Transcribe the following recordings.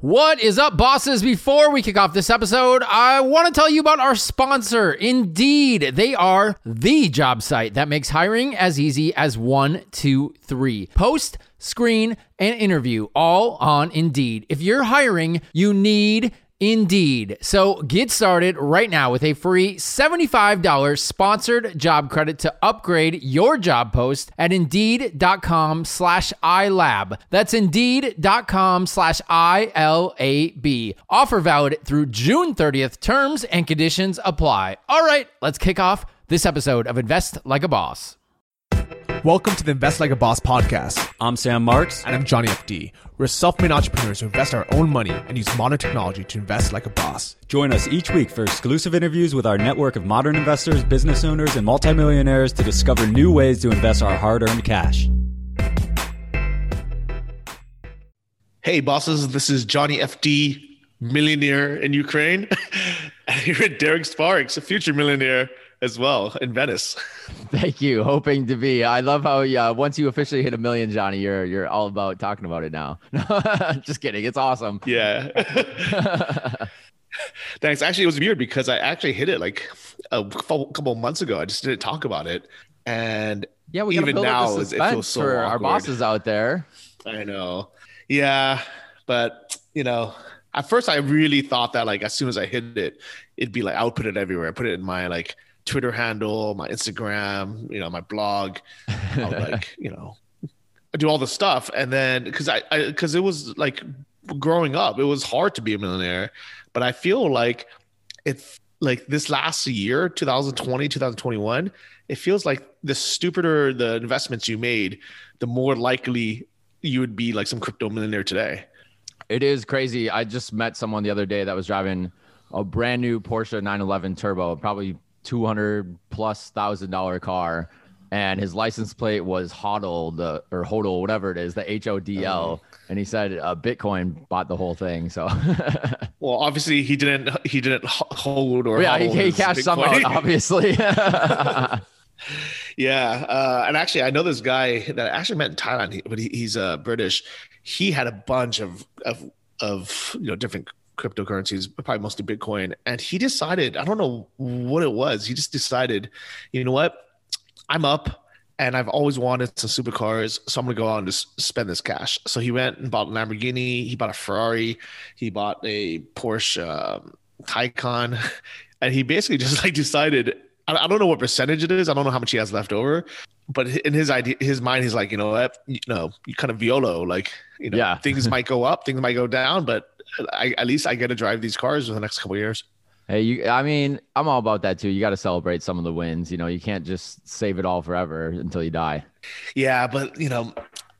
What is up, bosses? Before we kick off this episode, I want to tell you about our sponsor, Indeed. They are the job site that makes hiring as easy as one, two, three. Post, screen, and interview all on Indeed. If you're hiring, you need Indeed. So get started right now with a free $75 sponsored job credit to upgrade your job post at indeed.com slash iLab. That's indeed.com slash I-L-A-B. Offer valid through June 30th. Terms and conditions apply. All right, let's kick off this episode of Invest Like a Boss. Welcome to the Invest Like a Boss podcast. I'm Sam Marks. And I'm Johnny FD. We're self made entrepreneurs who invest our own money and use modern technology to invest like a boss. Join us each week for exclusive interviews with our network of modern investors, business owners, and multimillionaires to discover new ways to invest our hard earned cash. Hey, bosses, this is Johnny FD, millionaire in Ukraine. and here at Derek Spartz, a future millionaire as well in Venice. Thank you. Hoping to be. I love how uh, once you officially hit a million, Johnny, you're you're all about talking about it now. Just kidding. It's awesome. Yeah. Thanks. Actually, it was weird because I actually hit it like a couple months ago. I just didn't talk about it, and yeah, we even now it feels so for awkward. our bosses out there. I know. Yeah, but you know, at first I really thought that like as soon as I hit it, it'd be like I would put it everywhere. I put it in my like Twitter handle, my Instagram, you know, my blog. like, you know, I do all the stuff. And then because I, because it was like growing up, it was hard to be a millionaire. But I feel like it's like this last year, 2020, 2021, it feels like the stupider the investments you made, the more likely you would be like some crypto millionaire today. It is crazy. I just met someone the other day that was driving a brand new Porsche 911 Turbo, probably 200 plus thousand dollar car and his license plate was hodl the or hodl whatever it is the h-o-d-l oh. and he said uh, bitcoin bought the whole thing so. Well obviously he didn't he didn't hold or yeah he, he cashed some out obviously. Yeah uh, and actually i know this guy that I actually met in thailand but he, he's uh, british. He had a bunch of of of you know different cryptocurrencies, probably mostly Bitcoin. And he decided, I don't know what it was. He just decided, you know what? I'm up and I've always wanted some supercars. So I'm going to go out and just spend this cash. So he went and bought a Lamborghini. He bought a Ferrari. He bought a Porsche um, Taycan. And he basically just like decided, I don't know what percentage it is. I don't know how much he has left over, but in his idea, his mind, he's like, you know what, you know, you kind of violo, like, you know, yeah. things might go up, things might go down, but I, at least I get to drive these cars for the next couple years. Hey, you. I mean, I'm all about that too. You got to celebrate some of the wins. You know, you can't just save it all forever until you die. Yeah, but you know,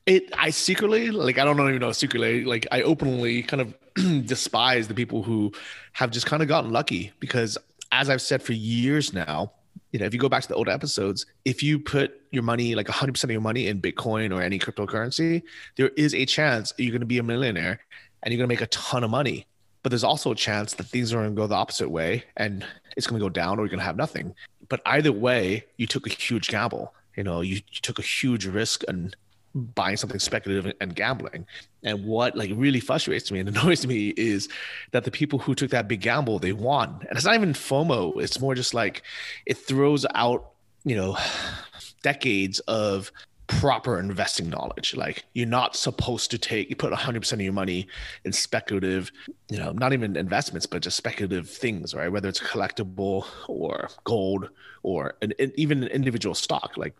it. I secretly, like, I don't even know secretly, like, I openly kind of despise the people who have just kind of gotten lucky because, as I've said for years now, you know, if you go back to the old episodes, if you put your money, like 100% of your money in Bitcoin or any cryptocurrency, there is a chance you're going to be a millionaire and you're going to make a ton of money. But there's also a chance that things are going to go the opposite way and it's going to go down or you're going to have nothing. But either way, you took a huge gamble. You know, you, you took a huge risk and buying something speculative and gambling. And what like really frustrates me and annoys me is that the people who took that big gamble, they won. And it's not even FOMO. It's more just like it throws out, you know, decades of proper investing knowledge. Like you're not supposed to take you put 100% of your money in speculative, you know, not even investments, but just speculative things, right? Whether it's collectible or gold or an, an, even an individual stock. Like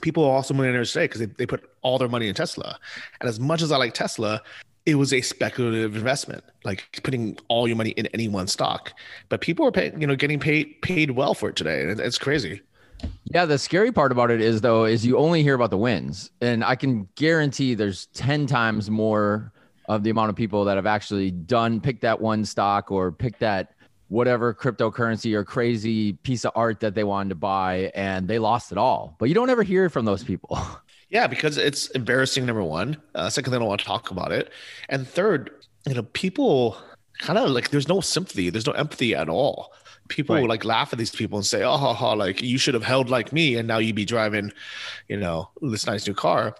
people are also millionaires today because they, they put all their money in Tesla. And as much as I like Tesla, it was a speculative investment, like putting all your money in any one stock. But people are paying, you know, getting paid paid well for it today. And it's crazy. Yeah, the scary part about it is though is you only hear about the wins, and I can guarantee there's ten times more of the amount of people that have actually done pick that one stock or pick that whatever cryptocurrency or crazy piece of art that they wanted to buy and they lost it all. But you don't ever hear from those people. Yeah, because it's embarrassing. Number one. Uh, second, they don't want to talk about it, and third, you know, people kind of like there's no sympathy, there's no empathy at all people right. like laugh at these people and say, "Oh, ha, ha, like you should have held like me, and now you'd be driving, you know, this nice new car."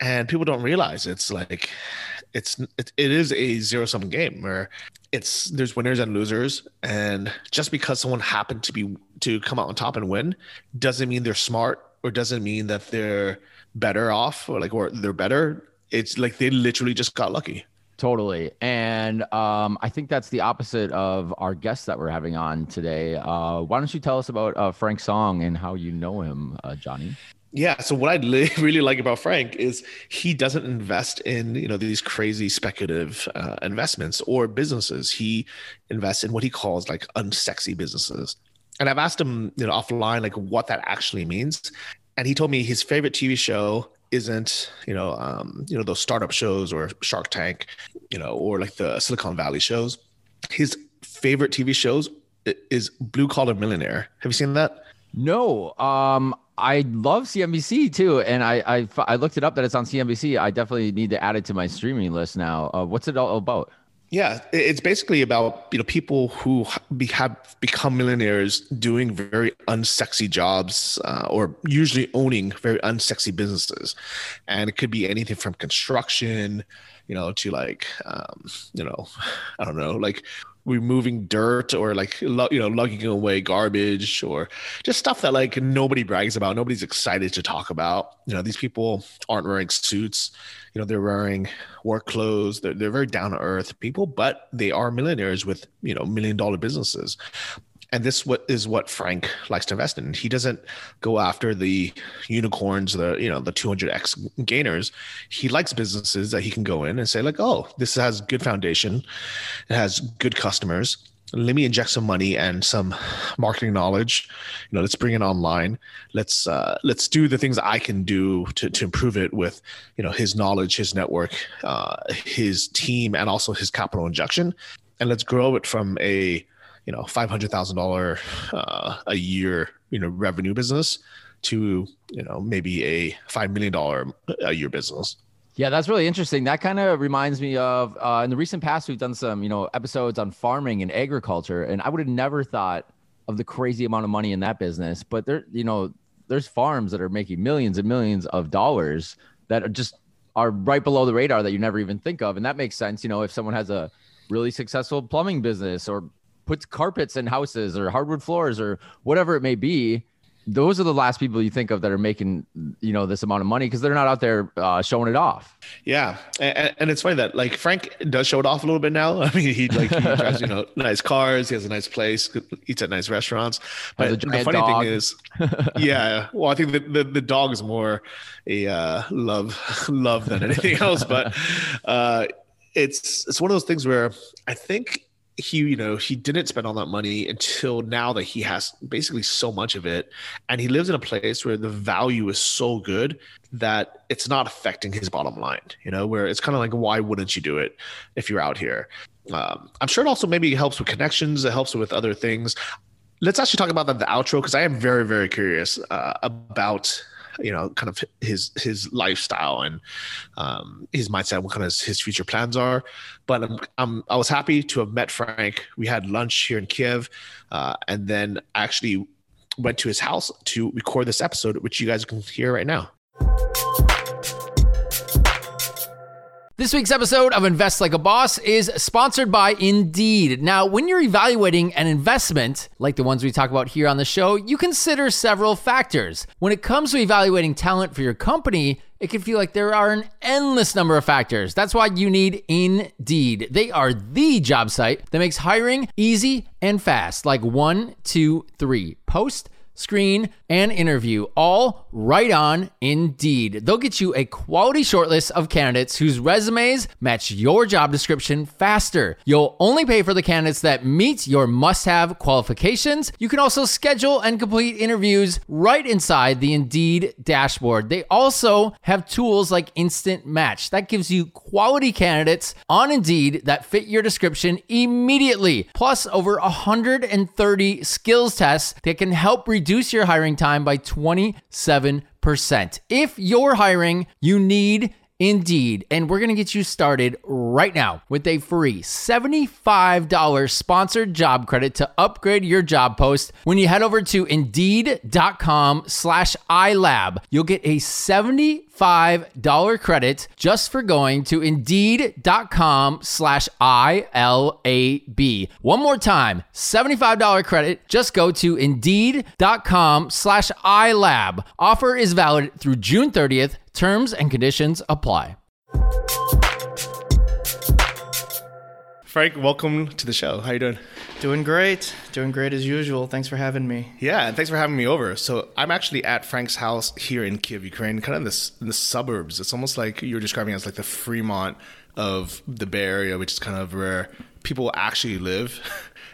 And people don't realize it's like it's it, it is a zero sum game where it's there's winners and losers, and just because someone happened to be to come out on top and win doesn't mean they're smart or doesn't mean that they're better off or like or they're better. It's like they literally just got lucky. Totally. And um, I think that's the opposite of our guest that we're having on today. Uh, why don't you tell us about uh, Frank Song and how you know him, uh, Johnny? Yeah. So what I really like about Frank is he doesn't invest in you know these crazy speculative uh, investments or businesses. He invests in what he calls like unsexy businesses. And I've asked him you know offline like what that actually means, and he told me his favorite TV show isn't you know um, you know those startup shows or Shark Tank, you know, or like the Silicon Valley shows. His favorite TV shows is Blue Collar Millionaire. Have you seen that? No. Um, I love CNBC too, and I, I I looked it up that it's on CNBC. I definitely need to add it to my streaming list now. Uh, what's it all about? Yeah, it's basically about you know people who be, have become millionaires doing very unsexy jobs uh, or usually owning very unsexy businesses, and it could be anything from construction, you know, to like um, you know, I don't know, like removing dirt or like you know lugging away garbage or just stuff that like nobody brags about nobody's excited to talk about. You know these people aren't wearing suits. You know they're wearing work clothes. They're, they're very down to earth people but they are millionaires with you know million dollar businesses and this what is what Frank likes to invest in. He doesn't go after the unicorns, the you know the 200x gainers. He likes businesses that he can go in and say like, oh, this has good foundation, it has good customers. Let me inject some money and some marketing knowledge. You know, let's bring it online. Let's uh, let's do the things I can do to to improve it with you know his knowledge, his network, uh, his team, and also his capital injection. And let's grow it from a you know five hundred thousand uh, dollar a year you know revenue business to you know maybe a five million dollar a year business. Yeah, that's really interesting. That kind of reminds me of uh, in the recent past we've done some you know episodes on farming and agriculture, and I would have never thought of the crazy amount of money in that business. But there, you know, there's farms that are making millions and millions of dollars that are just are right below the radar that you never even think of, and that makes sense. You know, if someone has a really successful plumbing business or puts carpets in houses or hardwood floors or whatever it may be those are the last people you think of that are making you know this amount of money because they're not out there uh, showing it off. Yeah. And, and, it's funny that like frank does show it off a little bit now. I mean he like he drives you know nice cars. He has a nice place eats at nice restaurants. But the funny dog. thing is yeah. Well i think the, the, the dog is more a uh, love love than anything else. But uh, it's it's one of those things where i think he you know he didn't spend all that money until now that he has basically so much of it. And he lives in a place where the value is so good that it's not affecting his bottom line you know where it's kind of like why wouldn't you do it if you're out here? Um, i'm sure it also maybe helps with connections it helps with other things. Let's actually talk about that the outro because i am very very curious uh, about you know, kind of his his lifestyle and um, his mindset, what kind of his future plans are. But I'm, I'm I was happy to have met Frank. We had lunch here in Kiev, uh, and then actually went to his house to record this episode, which you guys can hear right now. This week's episode of Invest Like a Boss is sponsored by Indeed. Now, when you're evaluating an investment, like the ones we talk about here on the show, you consider several factors. When it comes to evaluating talent for your company, it can feel like there are an endless number of factors. That's why you need Indeed. They are the job site that makes hiring easy and fast, like one, two, three. Post screen, and interview, all right on Indeed. They'll get you a quality shortlist of candidates whose resumes match your job description faster. You'll only pay for the candidates that meet your must have qualifications. You can also schedule and complete interviews right inside the Indeed dashboard. They also have tools like Instant Match that gives you quality candidates on Indeed that fit your description immediately, plus over 130 skills tests that can help reduce reduce your hiring time by 27%. If you're hiring, you need Indeed. And we're going to get you started right now with a free $75 sponsored job credit to upgrade your job post. When you head over to indeed.com slash iLab, you'll get a $75 credit just for going to indeed.com slash ILAB. One more time, $75 credit. Just go to indeed.com slash iLab. Offer is valid through June 30th. Terms and conditions apply. Frank, welcome to the show. How you doing? Doing great. Doing great as usual. Thanks for having me. Yeah, and thanks for having me over. So I'm actually at Frank's house here in Kiev, Ukraine, kind of in the, in the suburbs. It's almost like you're describing it as like the Fremont of the Bay Area, which is kind of where people actually live.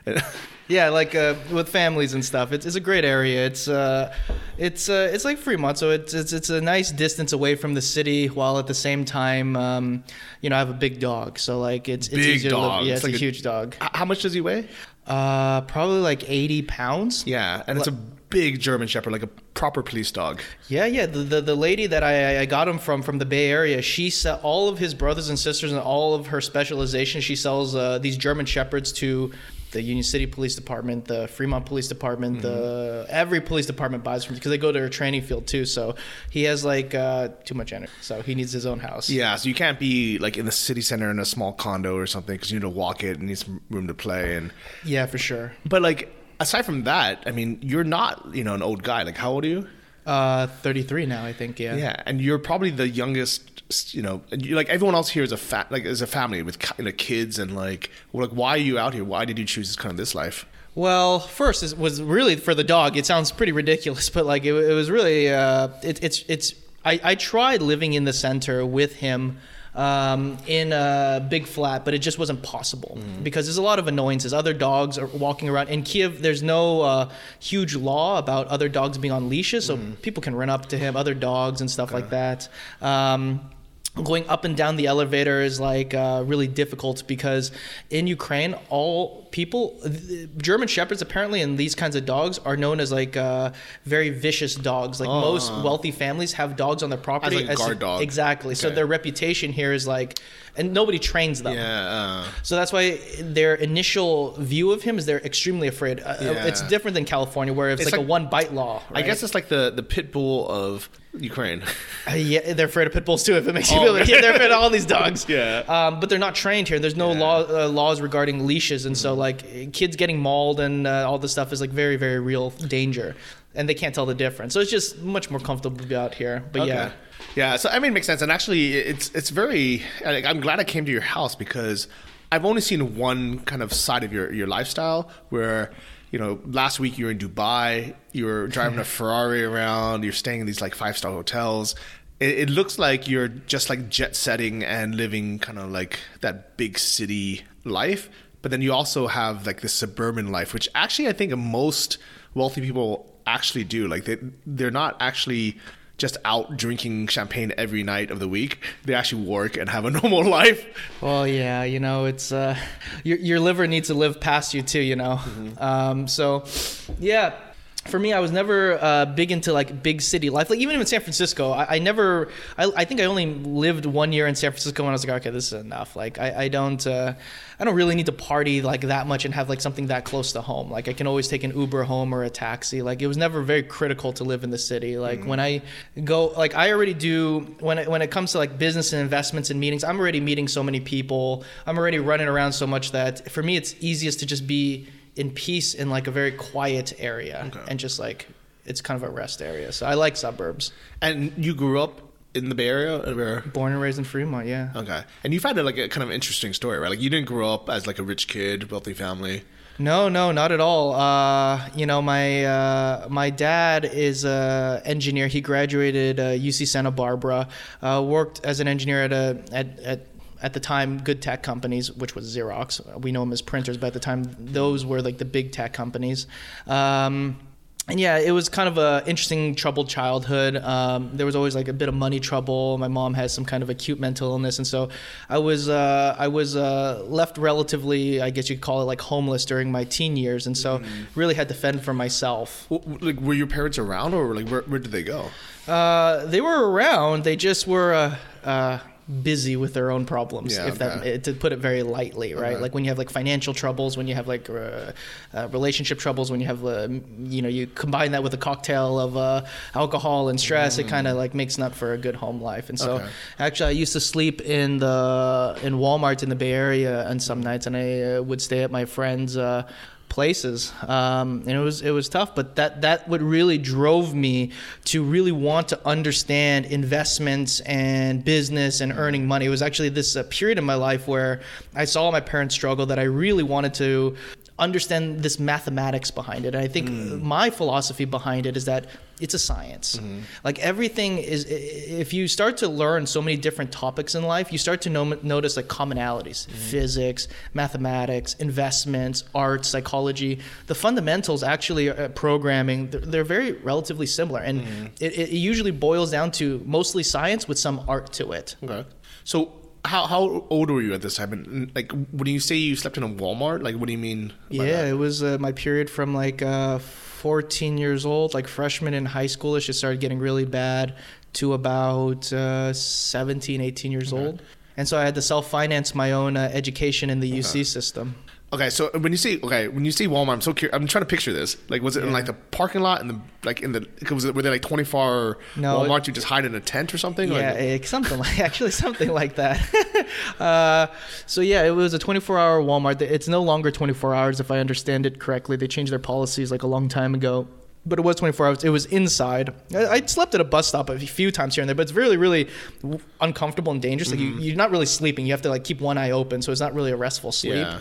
Yeah, like uh, with families and stuff. It's, it's a great area. It's uh, it's uh, it's like Fremont, so it's, it's it's a nice distance away from the city, while at the same time, um, you know, I have a big dog, so like it's it's Big easier to dog. live. Yeah, It's it's, like a a- huge dog. How much does he weigh? Uh, probably like eighty pounds. Yeah, and it's a big German Shepherd, like a proper police dog. Yeah, yeah. The, the the lady that I I got him from from the Bay Area, she sell all of his brothers and sisters and all of her specialization. She sells uh, these German shepherds to the Union City Police Department, the Fremont Police Department, the every police department buys from because they go to her training field too. So he has like uh, too much energy, so he needs his own house. Yeah, so you can't be like in the city center in a small condo or something because you need to walk it and need some room to play. And yeah, for sure. but like aside from that, I mean, you're not you know an old guy. Like how old are you? Uh, thirty three now, I think. Yeah. Yeah, and you're probably the youngest. You know, and you, like everyone else here is a fa- like is a family with you know, kids and like well, like why are you out here? Why did you choose this kind of this life? Well, first it was really for the dog. It sounds pretty ridiculous, but like it, it was really uh, it, it's it's. I, I tried living in the center with him um, in a big flat, but it just wasn't possible because there's a lot of annoyances. Other dogs are walking around in Kiev. There's no uh, huge law about other dogs being on leashes, so people can run up to him, other dogs and stuff like that. Um, going up and down the elevator is like uh, really difficult because in Ukraine, all people, German shepherds apparently, and these kinds of dogs are known as like uh, very vicious dogs. Like most wealthy families have dogs on their property like guard dog. Exactly. So their reputation here is like, and nobody trains them. Yeah, uh, So that's why their initial view of him is they're extremely afraid. Uh, Yeah. It's different than California, where it's, It's like, like- a one bite law. I guess it's like the the pit bull of Ukraine. Uh, yeah, they're afraid of pit bulls too. If it makes you Oh, feel, yeah, they're afraid of all these dogs. Yeah. Um, but they're not trained here. There's no law uh, laws regarding leashes, and so like kids getting mauled and uh, all this stuff is like very very real danger, and they can't tell the difference. So it's just much more comfortable to be out here. But yeah. Yeah, so I mean, it makes sense. And actually, it's it's very. Like, I'm glad I came to your house because I've only seen one kind of side of your your lifestyle where. You know, last week you were in Dubai. You were driving a Ferrari around. You're staying in these like five star hotels. It, it looks like you're just like jet setting and living kind of like that big city life. But then you also have like the suburban life, which actually I think most wealthy people actually do. Like they they're not actually just out drinking champagne every night of the week. They actually work and have a normal life. Well, yeah, you know, it's uh, your your liver needs to live past you too, you know. Um, so, yeah. For me, I was never uh, big into like big city life. Like even in San Francisco, I, I never. I, I think I only lived one year in San Francisco and I was like, okay, this is enough. Like I, I don't. Uh, I don't really need to party like that much and have like something that close to home. Like I can always take an Uber home or a taxi. Like it was never very critical to live in the city. Like when I go, like I already do when it, when it comes to like business and investments and meetings. I'm already meeting so many people. I'm already running around so much that for me it's easiest to just be in peace in like a very quiet area and just like it's kind of a rest area. So I like suburbs. And you grew up in the Bay Area, or? Born and raised in Fremont, yeah. Okay, and you've had like a kind of interesting story, right? Like you didn't grow up as like a rich kid, wealthy family. No, no, not at all. Uh, you know, my uh, my dad is a engineer. He graduated uh, UC Santa Barbara. Uh, worked as an engineer at a at, at at the time good tech companies, which was Xerox. We know them as printers, but at the time those were like the big tech companies. Um, and yeah, it was kind of a interesting, troubled childhood. Um, there was always like a bit of money trouble. My mom has some kind of acute mental illness, and so I was uh, I was uh, left relatively, I guess you could call it like homeless during my teen years, and so really had to fend for myself. W- w- Like, were your parents around, or like where, where did they go? Uh, they were around. They just were uh, uh, busy with their own problems Yeah, if that to put it very lightly right Okay. like when you have like financial troubles when you have like uh, uh, relationship troubles when you have uh, you know you combine that with a cocktail of uh, alcohol and stress it kind of like makes not for a good home life and so Mm. Okay. actually i used to sleep in the in walmart in the bay area on some nights and i uh, would stay at my friends uh, places um, and it was it was tough but that that what really drove me to really want to understand investments and business and earning money. It was actually this uh, period in my life where i saw my parents struggle that i really wanted to understand this mathematics behind it. And i think mm. my philosophy behind it is that it's a science. Mm-hmm. Like everything is if you start to learn so many different topics in life you start to notice like commonalities mm. physics mathematics investments art psychology. The fundamentals actually uh, programming they're, they're very relatively similar. And mm-hmm. it, it usually boils down to mostly science with some art to it. Okay. So how how old were you at this time? And like, when you say you slept in a Walmart, like, what do you mean? Yeah, that? it was uh, my period from like uh, 14 years old, like freshman in high school. It just started getting really bad to about uh, 17, 18 years old. And so I had to self finance my own uh, education in the UC system. Okay, so when you see okay, when you see Walmart, I'm so curious. I'm trying to picture this. Like, was it in like the parking lot and the like in the was it were they like 24 hour No, it- Walmart? you just hide in a tent or something? Yeah, Like, eh, something like actually something like that. uh, so yeah, it was a 24-hour Walmart. It's no longer 24 hours, if I understand it correctly. They changed their policies like a long time ago. But it was 24 hours. It was inside. I, I slept at a bus stop a few times here and there, but it's really, really w- uncomfortable and dangerous. Like you, you're not really sleeping. You have to like keep one eye open, so it's not really a restful sleep. Yeah.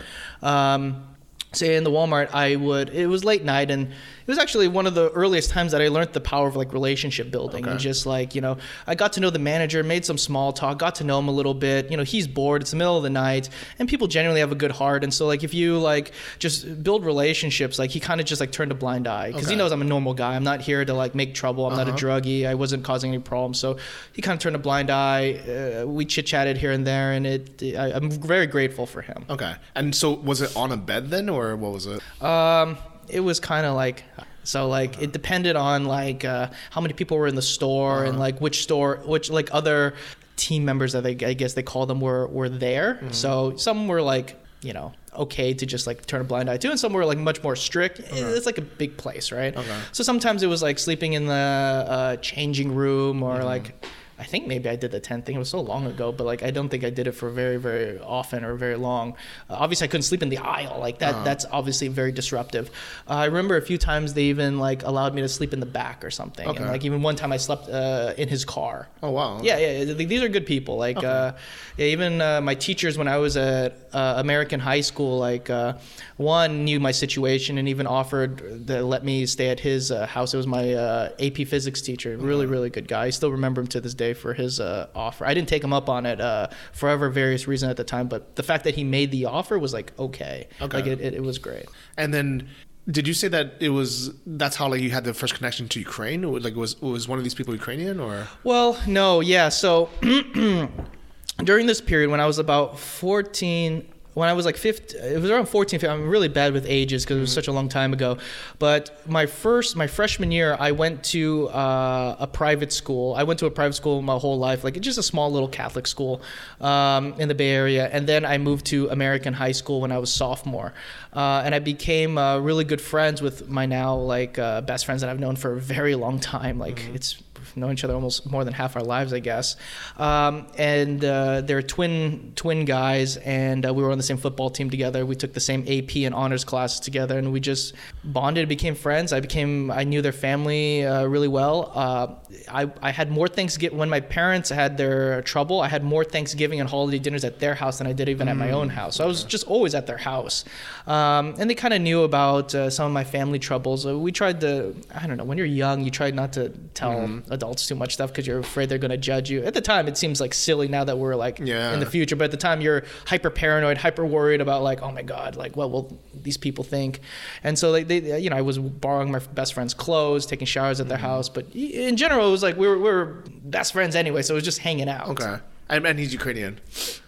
Um, say in the Walmart, I would. It was late night, and it was actually one of the earliest times that I learned the power of like relationship building and just like you know, I got to know the manager, made some small talk, got to know him a little bit. You know, he's bored. It's the middle of the night, and people generally have a good heart, and so like if you like just build relationships, like he kind of just like turned a blind eye because he knows I'm a normal guy. I'm not here to like make trouble. I'm not a druggie. I wasn't causing any problems, so he kind of turned a blind eye. Uh, we chit chatted here and there, and it. I, I'm very grateful for him. okay, and so was it on a bed then, or what was it? Um, it was kind of like so like it depended on like uh, how many people were in the store and like which store which like other team members that they I guess they call them were were there. So some were like you know okay to just like turn a blind eye to and some were like much more strict. It's like a big place right? So sometimes it was like sleeping in the uh, changing room or like I think maybe I did the tent thing. It was so long ago, but like I don't think I did it for very, very often or very long. Uh, obviously, I couldn't sleep in the aisle. Like that. That's obviously very disruptive. Uh, I remember a few times they even like allowed me to sleep in the back or something. Okay. And like even one time I slept uh, in his car. Oh wow. Yeah, yeah. yeah. These are good people. Like, uh, yeah, even uh, my teachers when I was at uh, American high school, like, uh, one knew my situation and even offered to let me stay at his uh, house. It was my uh, AP physics teacher. Really, really good guy. I still remember him to this day for his uh, offer. I didn't take him up on it uh, for whatever various reason at the time, but the fact that he made the offer was like okay. Okay. Like it, it, it was great. And then, did you say that it was that's how like you had the first connection to Ukraine? Or, Like, was was one of these people Ukrainian or? Well, no, yeah. So during this period, when I was about 14, when I was like 15, it was around 14, 15, I'm really bad with ages because it was such a long time ago. But my first, my freshman year, I went to uh, a private school. I went to a private school my whole life, like just a small little Catholic school um, in the Bay Area. And then I moved to American high school when I was sophomore. Uh, and I became uh, really good friends with my now like uh, best friends that I've known for a very long time. Like it's we've known each other almost more than half our lives, I guess. Um, and uh, they're twin twin guys, and uh, we were on the same football team together. We took the same AP and honors classes together, and we just bonded, became friends. I became I knew their family uh, really well. Uh, I I had more Thanksgiving when my parents had their trouble. I had more Thanksgiving and holiday dinners at their house than I did even at my own house. So I was just always at their house, um, and they kind of knew about uh, some of my family troubles. Uh, we tried to I don't know when you're young, you try not to tell adults too much stuff because you're afraid they're going to judge you. At the time, it seems like silly. Now that we're like Yeah. in the future, but at the time, you're hyper paranoid, hyper worried about like, oh my god, like what will these people think? And so like they, you know, I was borrowing my best friend's clothes, taking showers at their mm-hmm. house, but in general, it was like we were, we were best friends anyway, so it was just hanging out. Okay, and, and he's Ukrainian.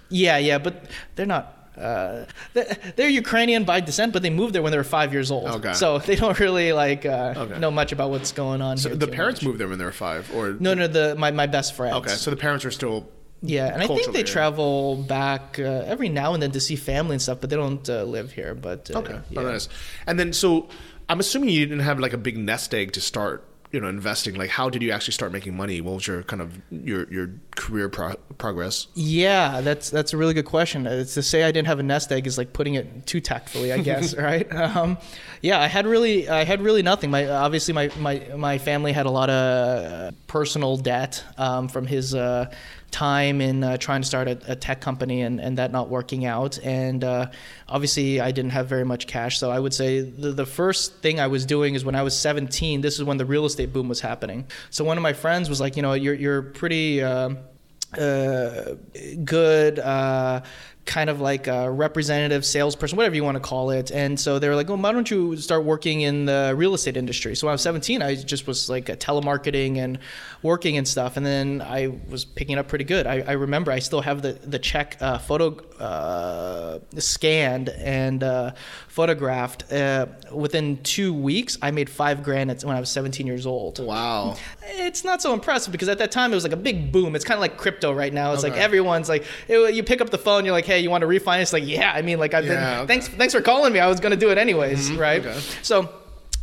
Yeah, yeah, but they're not. Uh, they're, Ukrainian by descent, but they moved there when they were five years old. Okay. So they don't really like uh, Okay. know much about what's going on. So the parents much. moved there when they were five, or No, no, the my, my best friends. Okay, so the parents are still Yeah, and I think they travel back uh, every now and then to see family and stuff, but they don't uh, live here. But uh, Okay, yeah. oh, nice. And then, so I'm assuming you didn't have like a big nest egg to start, you know, investing. Like, how did you actually start making money? What was your kind of your your career pro- progress? Yeah, that's that's a really good question. Uh, to say I didn't have a nest egg is like putting it too tactfully, I guess, right? Um, yeah, I had really I had really nothing. My obviously my my my family had a lot of personal debt um, from his. Uh, time in uh, trying to start a, a tech company and, and that not working out. And uh, obviously i didn't have very much cash. So i would say the, the first thing i was doing is when i was 17 this is when the real estate boom was happening. So one of my friends was like you know you're, you're pretty uh, uh, good uh, kind of like a representative salesperson, whatever you want to call it. And so they were like, well, why don't you start working in the real estate industry? So when I was 17, I just was like a telemarketing and working and stuff. And then I was picking it up pretty good. I, I remember I still have the, the check uh, photo uh, scanned and uh, photographed. Uh, within two weeks, I made five grand when I was 17 years old Wow. it's not so impressive because at that time it was like a big boom. It's kind of like crypto right now. It's like everyone's like, it- you pick up the phone, you're like, hey, you want to refinance? Like, yeah. I mean, like, I've been, okay. Mm-hmm. thanks, thanks for calling me. I was gonna do it anyways, right? okay. So.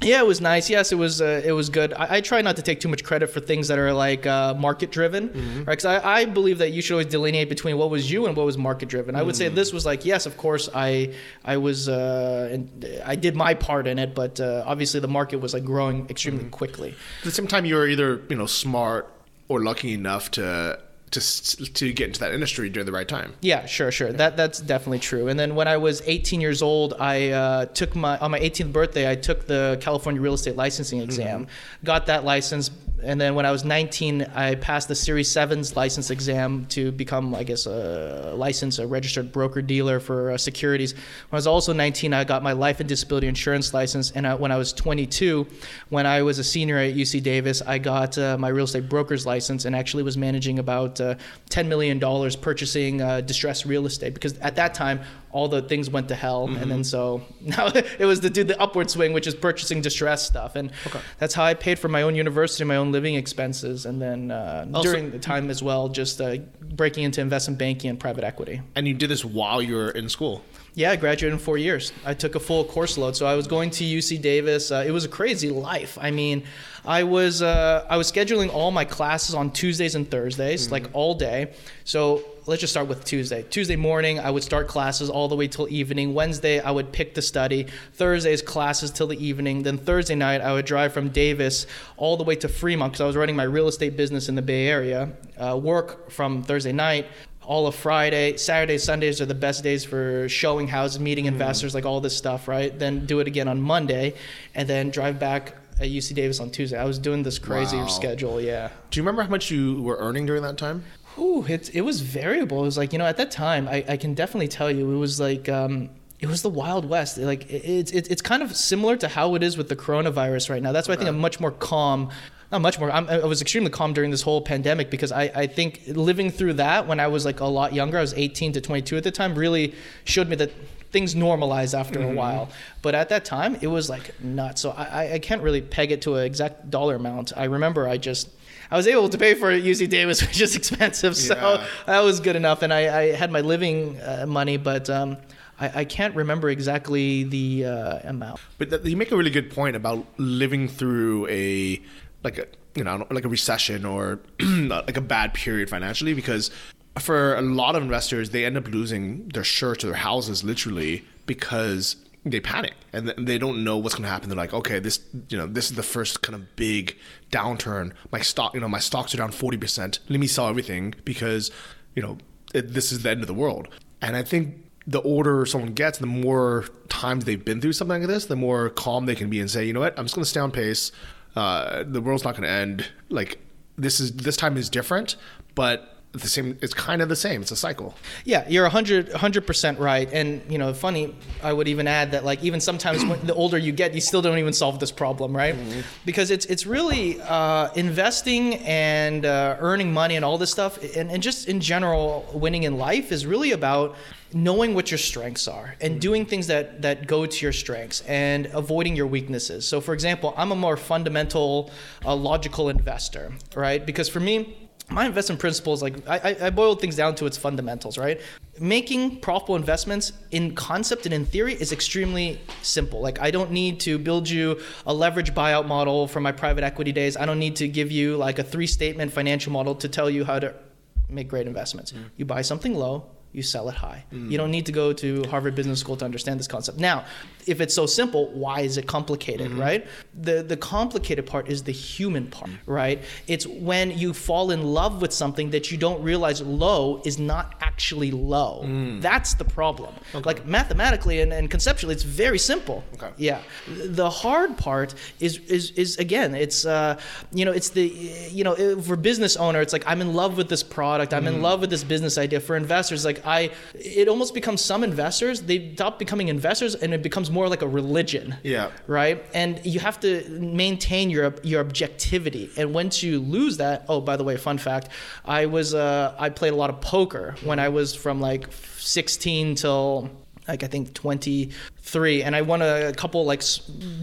Yeah, it was nice. Yes, it was. Uh, it was good. I, I try not to take too much credit for things that are like uh, market driven, Mm-hmm. right? Because I, I believe that you should always delineate between what was you and what was market driven. I would Mm. say this was like, yes, of course, I I was, uh, and I did my part in it, but uh, obviously the market was like growing extremely Mm-hmm. quickly. At the same time, you were either you know smart or lucky enough to to to get into that industry during the right time. Yeah, sure, sure. That that's definitely true. And then when I was 18 years old, I uh, took my on my 18th birthday, I took the California real estate licensing exam, got that license, and then when I was 19, I passed the Series 7's license exam to become, I guess, a licensed, a registered broker dealer for uh, securities. When I was also 19, I got my life and disability insurance license, and I, when I was 22, when I was a senior at UC Davis, I got uh, my real estate broker's license and actually was managing about uh, 10 million dollars purchasing uh, distressed real estate because at that time all the things went to hell and then so now it was to do the upward swing which is purchasing distressed stuff and that's how i paid for my own university my own living expenses and then uh, Also- during the time as well just uh, breaking into investment banking and private equity And you did this while you were in school. yeah, I graduated in four years. I took a full course load, so I was going to UC Davis. Uh, it was a crazy life. I mean, I was uh, I was scheduling all my classes on Tuesdays and Thursdays, like all day. So let's just start with Tuesday. Tuesday morning, I would start classes all the way till evening. Wednesday, I would pick the study. Thursdays, classes till the evening. Then Thursday night, I would drive from Davis all the way to Fremont because I was running my real estate business in the Bay Area. Uh, work from Thursday night all of Friday, Saturday, Sundays are the best days for showing houses, meeting investors, like all this stuff, right? Then do it again on Monday, and then drive back at UC Davis on Tuesday. I was doing this crazy Wow. schedule, yeah. Do you remember how much you were earning during that time? Ooh, it, it was variable. It was like, you know, at that time, I, I can definitely tell you, it was like, um, it was the Wild West. Like, it, it's it's it's kind of similar to how it is with the coronavirus right now. That's why I think I'm much more calm. Not much more. I'm, I was extremely calm during this whole pandemic because I, I think living through that when I was like a lot younger, I was 18 to 22 at the time, really showed me that things normalize after a while. But at that time, it was like nuts. So I, I- I can't really peg it to an exact dollar amount. I remember I just I was able to pay for it UC Davis, which is expensive, so Yeah. that was good enough. And I, I had my living uh, money, but um, I, I can't remember exactly the uh, amount. But th- you make a really good point about living through a like a you know like a recession or like a bad period financially because for a lot of investors they end up losing their shirts or their houses literally because they panic and they don't know what's going to happen. They're like okay this you know this is the first kind of big downturn. My stock you know my stocks are down 40% let me sell everything because you know it, this is the end of the world. And i think the older someone gets, the more times they've been through something like this, the more calm they can be and say, you know what, I'm just going to stay on pace. Uh, the world's not going to end. Like this is this time is different, but the same, it's kind of the same. It's a cycle. Yeah, you're 100 100% right. And you know, funny, I would even add that like even sometimes when the older you get, you still don't even solve this problem, right? Because it's it's really uh, investing and uh, earning money and all this stuff, and, and just in general, winning in life is really about knowing what your strengths are and doing things that that go to your strengths and avoiding your weaknesses. So, for example, I'm a more fundamental, uh, logical investor, right? Because for me my investment principles like I, I- I boiled things down to its fundamentals right? Making profitable investments in concept and in theory is extremely simple. Like i don't need to build you a leverage buyout model from my private equity days. I don't need to give you like a three statement financial model to tell you how to make great investments. Mm. You buy something low you sell it high. Mm. You don't need to go to Harvard Business School to understand this concept. Now, if it's so simple, why is it complicated, mm-hmm. right? The the complicated part is the human part, right? It's when you fall in love with something that you don't realize low is not actually low. Mm. That's the problem. Like mathematically and, and conceptually, it's very simple. Okay. Yeah. The hard part is is is again, it's uh, you know, it's the you know, for business owner, it's like I'm in love with this product. I'm in mm. love with this business idea. For investors, like I, it almost becomes some investors they stop becoming investors and it becomes more like a religion. Yeah. Right. And you have to maintain your your objectivity. And once you lose that, oh, by the way, fun fact, I was uh, I played a lot of poker when I was from like 16 till like I think 23 and I won a couple like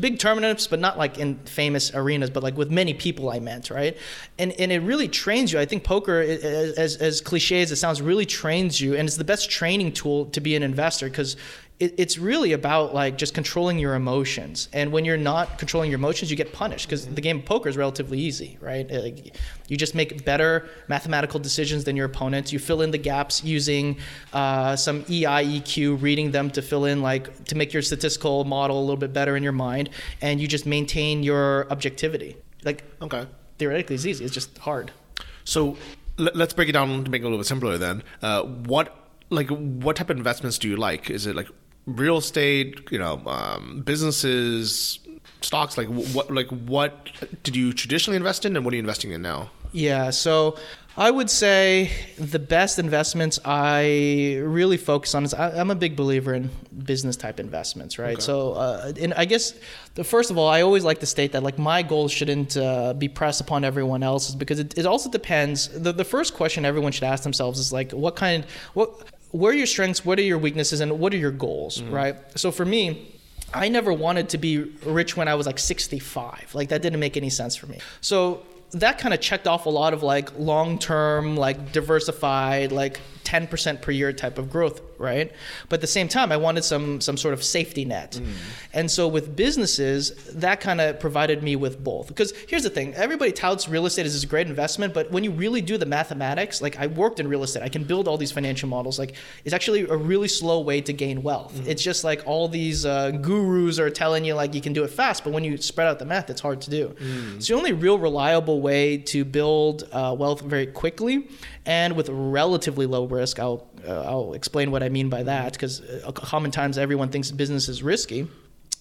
big tournaments but not like in famous arenas but like with many people I meant right and and it really trains you I think poker i- as as cliche as it sounds really trains you and it's the best training tool to be an investor because it, it's really about like just controlling your emotions. And when you're not controlling your emotions you get punished because the game of poker is relatively easy right? Like, you just make better mathematical decisions than your opponents. You fill in the gaps using uh, some eieq reading them to fill in like to make your statistical model a little bit better in your mind and you just maintain your objectivity. Like Okay. theoretically it's easy. It's just hard. So let, let's break it down to make it a little bit simpler. Then, uh, what like what type of investments do you like? Is it like real estate? You know, um, businesses, stocks? Like what? Like what did you traditionally invest in, and what are you investing in now? Yeah, so I would say the best investments I really focus on is I, I'm a big believer in business type investments, right? So, uh, and I guess the first of all, I always like to state that like my goals shouldn't uh, be pressed upon everyone else's because it, it also depends. The, the first question everyone should ask themselves is like, what kind, what, where are your strengths, what are your weaknesses, and what are your goals, mm-hmm. right? So for me, I never wanted to be rich when I was like 65. Like that didn't make any sense for me. So that kind of checked off a lot of like long-term, like diversified, like 10% per year type of growth, right? But at the same time, I wanted some some sort of safety net. And so with businesses, that kind of provided me with both. Because here's the thing, everybody touts real estate as this great investment, but when you really do the mathematics, like I worked in real estate, I can build all these financial models. Like it's actually a really slow way to gain wealth. It's just like all these uh, gurus are telling you like you can do it fast, but when you spread out the math, it's hard to do. It's the only real reliable way to build uh, wealth very quickly and with relatively low risk. I'll uh, I'll explain what I mean by that because uh, common times everyone thinks business is risky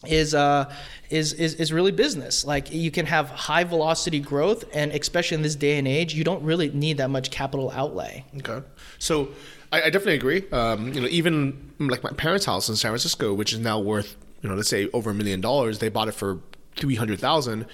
is uh is, is is really business like you can have high velocity growth and especially in this day and age you don't really need that much capital outlay Okay. So I, I definitely agree. Um, you know, even like my parents' house in San Francisco, which is now worth, you know, let's say over a million dollars, they bought it for three hundred thousand.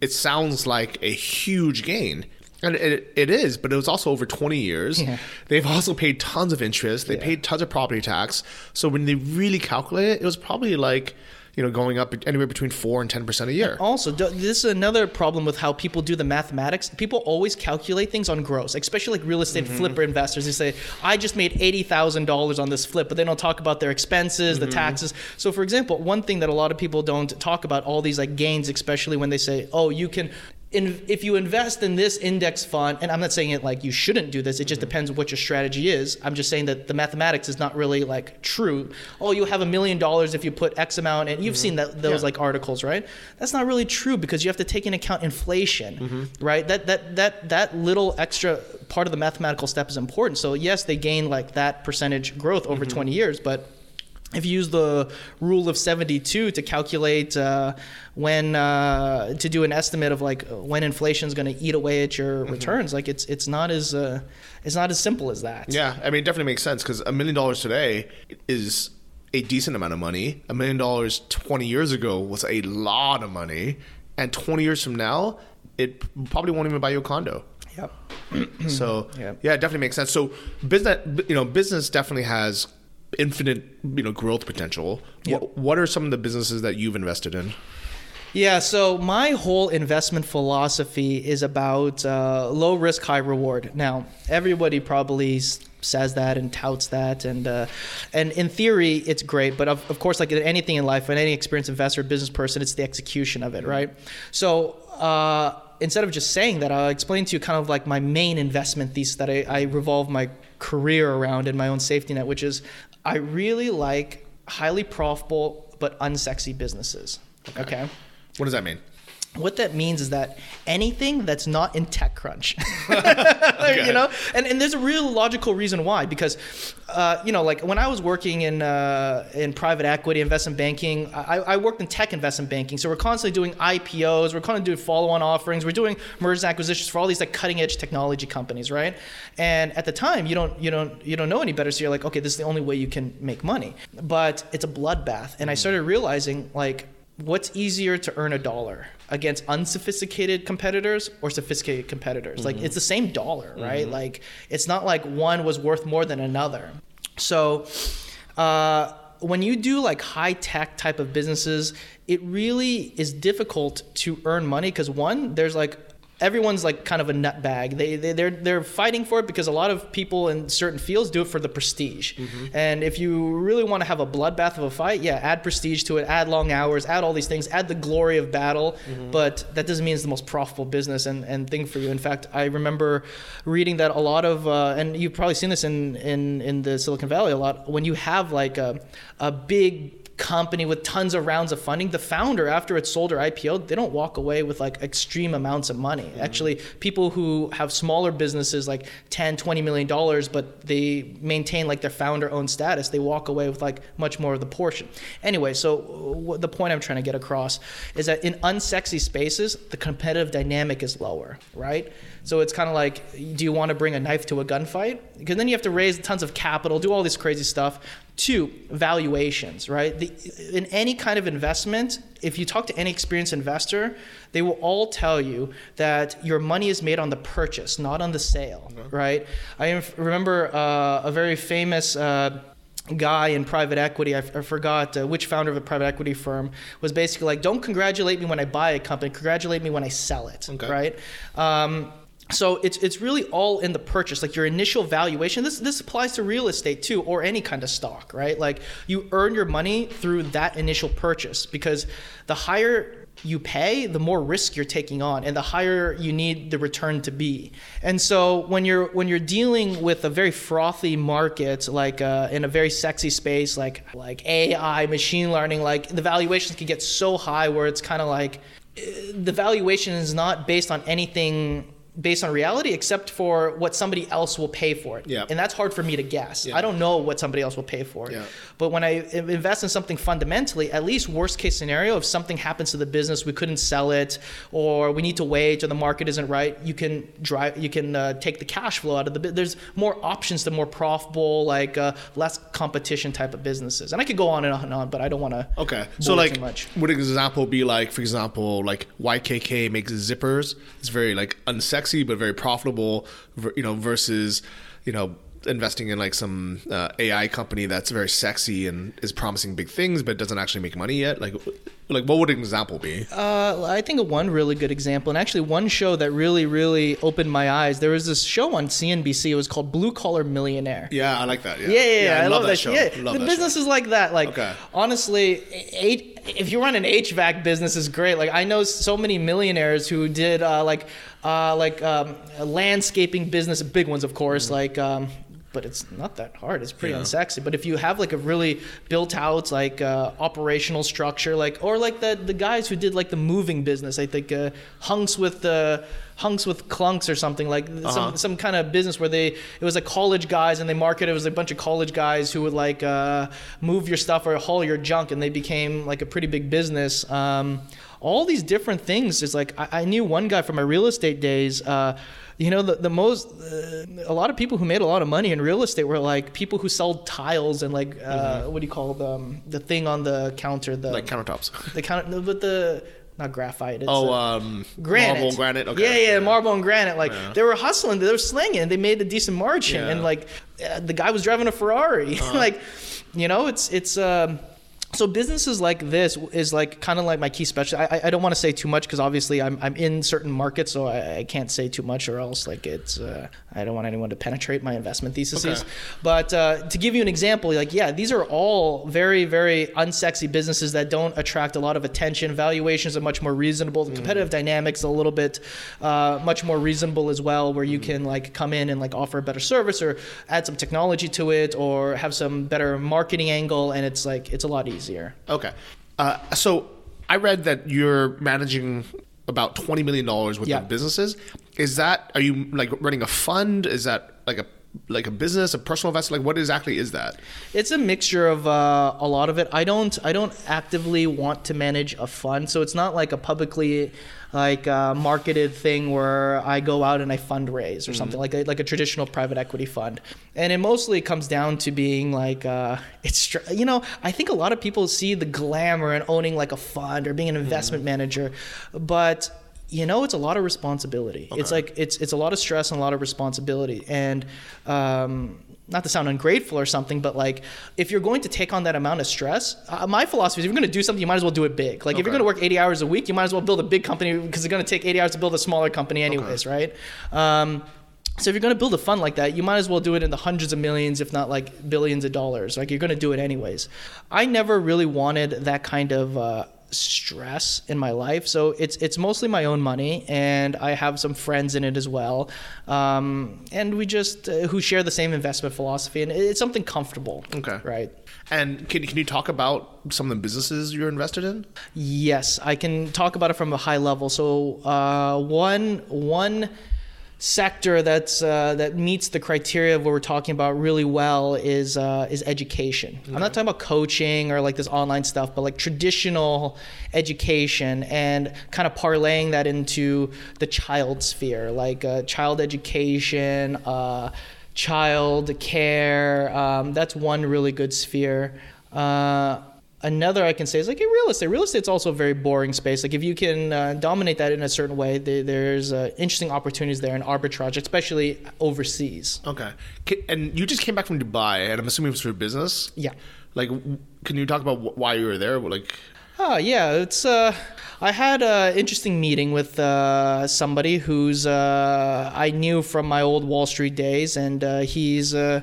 It sounds like a huge gain. And it, it is, but it was also over 20 years. Yeah. They've also paid tons of interest. They paid tons of property tax. So when they really calculate it, it was probably like, you know, going up anywhere between 4 and 10% a year. also this is another problem with how people do the mathematics people always calculate things on gross especially like real estate mm-hmm. flipper investors they say i just made $80000 on this flip but they don't talk about their expenses the mm-hmm. taxes so for example one thing that a lot of people don't talk about all these like gains especially when they say oh you can in, if you invest in this index fund, and I'm not saying it like you shouldn't do this, it just mm-hmm. depends what your strategy is. I'm just saying that the mathematics is not really like true. Oh, you have a million dollars if you put X amount, and you've mm-hmm. seen that those like articles, right? That's not really true because you have to take into account inflation, mm-hmm. right? That that that that little extra part of the mathematical step is important. So yes, they gain like that percentage growth over 20 years, but if you use the rule of 72 to calculate uh, when uh, to do an estimate of like when inflation is going to eat away at your returns like it's it's not as uh, it's not as simple as that Yeah, I mean, it definitely makes sense because a million dollars today is a decent amount of money. A million dollars 20 years ago was a lot of money. And 20 years from now, it probably won't even buy you a condo. yep So, Yeah. yeah, it definitely makes sense. So, business, you know, business definitely has infinite, you know, growth potential. Yep. What, what are some of the businesses that you've invested in? Yeah, so my whole investment philosophy is about uh, low risk, high reward. Now, everybody probably says that and touts that, and uh, and in theory, it's great. But of, of course, like anything in life, and any experienced investor, business person, it's the execution of it, right? So. Uh, Instead of just saying that, I'll explain to you kind of like my main investment thesis that I, I revolve my career around in my own safety net, which is I really like highly profitable but unsexy businesses. okay? What does that mean? What that means is that anything that's not in TechCrunch, you know, and, and there's a real logical reason why because, uh, you know, like when I was working in uh, in private equity investment banking, I, I worked in tech investment banking, so we're constantly doing IPOs, we're constantly doing follow-on offerings, we're doing mergers and acquisitions for all these like cutting-edge technology companies, right? And at the time, you don't you don't you don't know any better, so you're like, okay, this is the only way you can make money, but it's a bloodbath, and I started realizing like what's easier to earn a dollar against unsophisticated competitors or sophisticated competitors. Like it's the same dollar right? Like it's not like one was worth more than another. So uh, when you do like high tech type of businesses it really is difficult to earn money because one there's like everyone's like kind of a nutbag. They, they they're they're fighting for it because a lot of people in certain fields do it for the prestige. And if you really want to have a bloodbath of a fight, yeah, add prestige to it, add long hours, add all these things, add the glory of battle. But that doesn't mean it's the most profitable business and, and thing for you. In fact, I remember reading that a lot of uh, and you've probably seen this in, in in the Silicon Valley a lot when you have like a a big company with tons of rounds of funding the founder after it's sold or ipo they don't walk away with like extreme amounts of money mm-hmm. actually people who have smaller businesses like 10 20 million dollars but they maintain like their founder owned status they walk away with like much more of the portion anyway so uh, what the point i'm trying to get across is that in unsexy spaces the competitive dynamic is lower right so it's kind of like, do you want to bring a knife to a gunfight? Because then you have to raise tons of capital, do all this crazy stuff. Two, valuations, right? The, in any kind of investment, if you talk to any experienced investor, they will all tell you that your money is made on the purchase, not on the sale, right? I inf- remember uh, a very famous. Uh, guy in private equity, I, f- I forgot uh, which founder of a private equity firm, was basically like, don't congratulate me when I buy a company, congratulate me when I sell it, Okay. right? Um, so it's it's really all in the purchase, like your initial valuation. This this applies to real estate too, or any kind of stock, right? Like you earn your money through that initial purchase because the higher you pay, the more risk you're taking on, and the higher you need the return to be. And so when you're when you're dealing with a very frothy market, like uh, in a very sexy space, like like AI, machine learning, like the valuations can get so high where it's kind of like uh, the valuation is not based on anything based on reality except for what somebody else will pay for it. Yeah. And that's hard for me to guess. Yeah. I don't know what somebody else will pay for it. Yeah. But when I invest in something fundamentally, at least worst case scenario, if something happens to the business, we couldn't sell it, or we need to wait, or the market isn't right, you can drive, you can uh, take the cash flow out of the. bu- There's more options to more profitable, like uh, less competition type of businesses. And I could go on and on and on, but I don't want to. Okay. So like too much. would an example be like for example like YKK makes zippers. It's very like unsexy but very profitable you know versus you know investing in like some uh, AI company that's very sexy and is promising big things but doesn't actually make money yet. Like like what would an example be? Uh, I think of one really good example, and actually one show that really, really opened my eyes. There was this show on CNBC. It was called Blue Collar Millionaire. yeah, I like that. Yeah. Yeah, yeah, yeah. I, love, that show. Yeah, Love the that business show. is like that. Like, Okay. honestly, eight, if you run an HVAC business, is great. Like, I know so many millionaires who did uh, like, uh, like um, a landscaping business, big ones, of course. Like, um, but it's not that hard. It's pretty Yeah. unsexy. But if you have like a really built out like uh, operational structure, like or like the the guys who did like the moving business, I think uh, Hunks with the Hunks with Clunks or something like some some kind of business where they it was like college guys and they marketed it was a bunch of college guys who would like uh, move your stuff or haul your junk and they became like a pretty big business. Um, all these different things is like I, I knew one guy from my real estate days. Uh, you know the, the most uh, a lot of people who made a lot of money in real estate were like people who sold tiles and like uh, what do you call them the thing on the counter the like countertops. the counter but the not graphite it's Oh, um, granite marble granite. Okay. yeah yeah marble and granite like they were hustling they were slinging they made a decent margin Yeah. and like uh, the guy was driving a Ferrari Uh-huh. like you know it's it's um so businesses like this is like kind of like my key specialty. I, I don't want to say too much because obviously I'm, I'm in certain markets, so I, I can't say too much or else like it's uh, I don't want anyone to penetrate my investment theses. Okay. But uh, to give you an example, like yeah, these are all very very unsexy businesses that don't attract a lot of attention. Valuations are much more reasonable. The competitive dynamics a little bit uh, much more reasonable as well, where you can like come in and like offer a better service or add some technology to it or have some better marketing angle, and it's like it's a lot easier. Okay. Uh, so I read that you're managing about twenty million dollars worth Yeah. of businesses. Is that are you like running a fund? Is that like a like a business, a personal investment? Like what exactly is that? It's a mixture of uh, a lot of it. I don't I don't actively want to manage a fund, so it's not like a publicly like uh, marketed thing where I go out and I fundraise or something like a, like a traditional private equity fund. And it mostly comes down to being like uh, it's str- you know I think a lot of people see the glamour in owning like a fund or being an investment manager, but you know it's a lot of responsibility it's like it's it's a lot of stress and a lot of responsibility and um not to sound ungrateful or something, but like if you're going to take on that amount of stress, uh, my philosophy is if you're going to do something, you might as well do it big. Like if you're going to work 80 hours a week, you might as well build a big company because it's going to take 80 hours to build a smaller company, anyways, right? Um, so if you're going to build a fund like that, you might as well do it in the hundreds of millions, if not like billions of dollars. Like you're going to do it anyways. I never really wanted that kind of uh, stress in my life, so it's it's mostly my own money, and I have some friends in it as well, um, and we just uh, who share the same investment philosophy, and it's something comfortable. Okay. Right. And can can you talk about some of the businesses you're invested in? Yes, I can talk about it from a high level. So uh, one one sector that's uh, that meets the criteria of what we're talking about really well is uh, is education. I'm not talking about coaching or like this online stuff, but like traditional education and kind of parlaying that into the child sphere, like uh, child education. Uh, child care um, that's one really good sphere uh, another I can say is like in real estate. Real estate's also a very boring space. Like if you can uh, dominate that in a certain way, there, there's uh, interesting opportunities there in arbitrage, especially overseas. Okay. And you just came back from Dubai, and I'm assuming it was for business. Yeah. Like, can you talk about wh- why you were there? Like, Oh yeah, it's uh, I had an interesting meeting with uh, somebody who's uh, I knew from my old Wall Street days, and uh, he's uh,